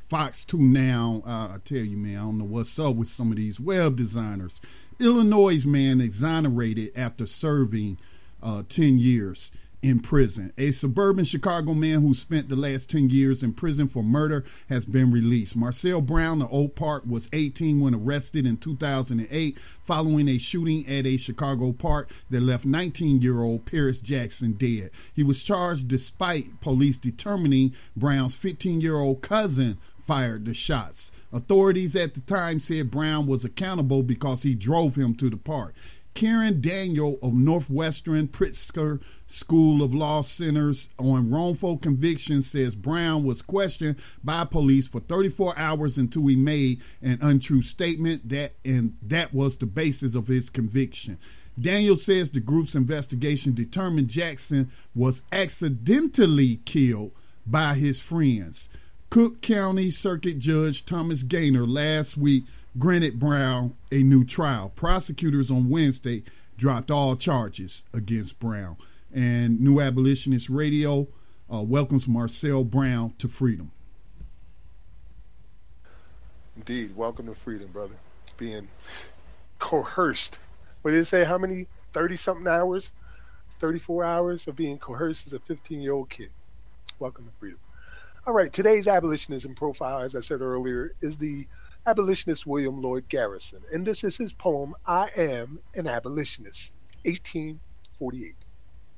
Fox 2 now, uh, I tell you, man, I don't know what's up with some of these web designers. Illinois man exonerated after serving uh, 10 years in prison. A suburban Chicago man who spent the last 10 years in prison for murder has been released. Marcel Brown of Oak Park was 18 when arrested in 2008 following a shooting at a Chicago park that left 19 year old Paris Jackson dead. He was charged despite police determining Brown's 15 year old cousin fired the shots. Authorities at the time said Brown was accountable because he drove him to the park. Karen Daniel of Northwestern Pritzker School of Law Centers on wrongful conviction says Brown was questioned by police for 34 hours until he made an untrue statement that and that was the basis of his conviction. Daniel says the group's investigation determined Jackson was accidentally killed by his friends. Cook County Circuit Judge Thomas Gainer last week granted Brown a new trial. Prosecutors on Wednesday dropped all charges against Brown. And New Abolitionist Radio uh, welcomes Marcel Brown to freedom. Indeed, welcome to freedom, brother. Being coerced. What did it say? How many? 30 something hours? 34 hours of being coerced as a 15 year old kid. Welcome to freedom. All right, today's abolitionism profile, as I said earlier, is the abolitionist William Lloyd Garrison, and this is his poem, I Am an Abolitionist, 1848.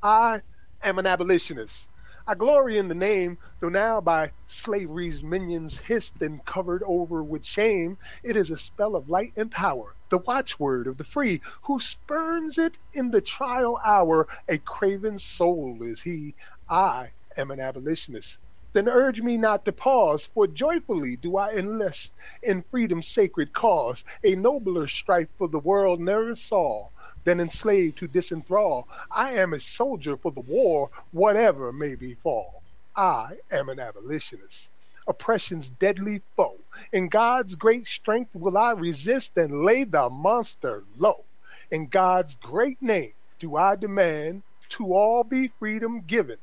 I am an abolitionist. I glory in the name, though now by slavery's minions hissed and covered over with shame, it is a spell of light and power, the watchword of the free, who spurns it in the trial hour. A craven soul is he. I am an abolitionist then urge me not to pause, for joyfully do I enlist in freedom's sacred cause. A nobler strife for the world never saw than enslaved to disenthrall. I am a soldier for the war, whatever may befall. I am an abolitionist, oppression's deadly foe. In God's great strength will I resist and lay the monster low. In God's great name do I demand to all be freedom given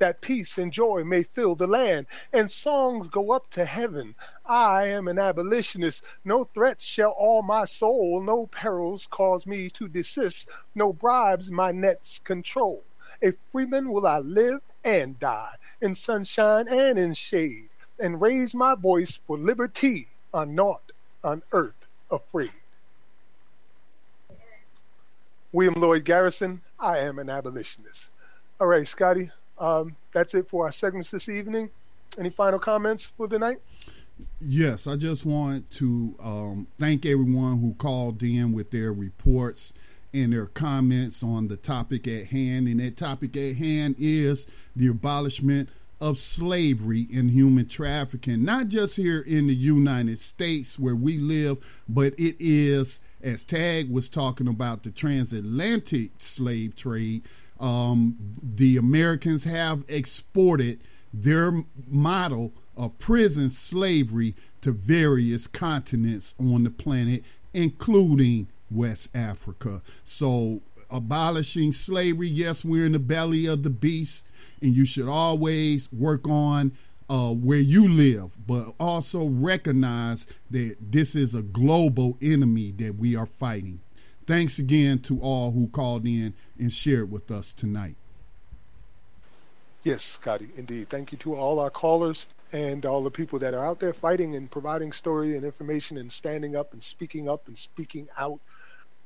that peace and joy may fill the land, and songs go up to heaven. I am an abolitionist. No threats shall all my soul, no perils cause me to desist, no bribes my nets control. A freeman will I live and die, in sunshine and in shade, and raise my voice for liberty on naught on earth afraid. William Lloyd Garrison, I am an abolitionist. All right, Scotty, um, that's it for our segments this evening. Any final comments for the night? Yes, I just want to um, thank everyone who called in with their reports and their comments on the topic at hand. And that topic at hand is the abolishment of slavery and human trafficking, not just here in the United States where we live, but it is, as Tag was talking about, the transatlantic slave trade um, the Americans have exported their model of prison slavery to various continents on the planet, including West Africa. So, abolishing slavery, yes, we're in the belly of the beast, and you should always work on uh, where you live, but also recognize that this is a global enemy that we are fighting. Thanks again to all who called in and shared with us tonight. Yes, Scotty, indeed. Thank you to all our callers and all the people that are out there fighting and providing story and information and standing up and speaking up and speaking out.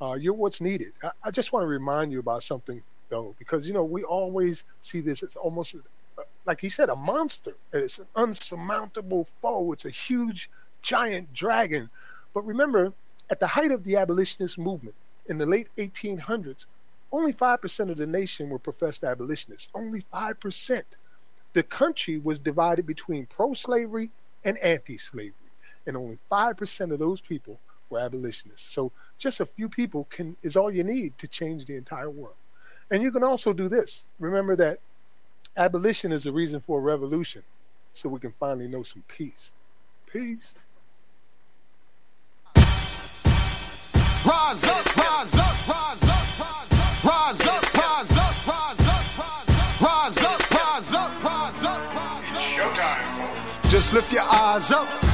Uh, you're what's needed. I, I, just want to remind you about something, though, because, you know, we always see this as almost, uh, like he said, a monster. It's an unsurmountable foe. It's a huge, giant dragon. But remember, at the height of the abolitionist movement, in the late 1800s, only 5% of the nation were professed abolitionists. Only 5%. The country was divided between pro slavery and anti slavery, and only 5% of those people were abolitionists. So just a few people can is all you need to change the entire world. And you can also do this. Remember that abolition is a reason for a revolution, so we can finally know some peace. Peace. Rise up, rise up, rise up, rise up, rise up, rise up, rise up, rise up, rise up, rise up. Showtime. Just lift your eyes up.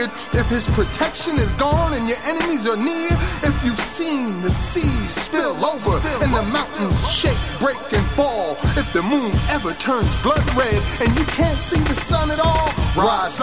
feared. If his protection is gone and your enemies are near, if you've seen the seas spill over and the mountains shake, break, and fall, if the moon ever turns blood red and you can't see the sun at all, rise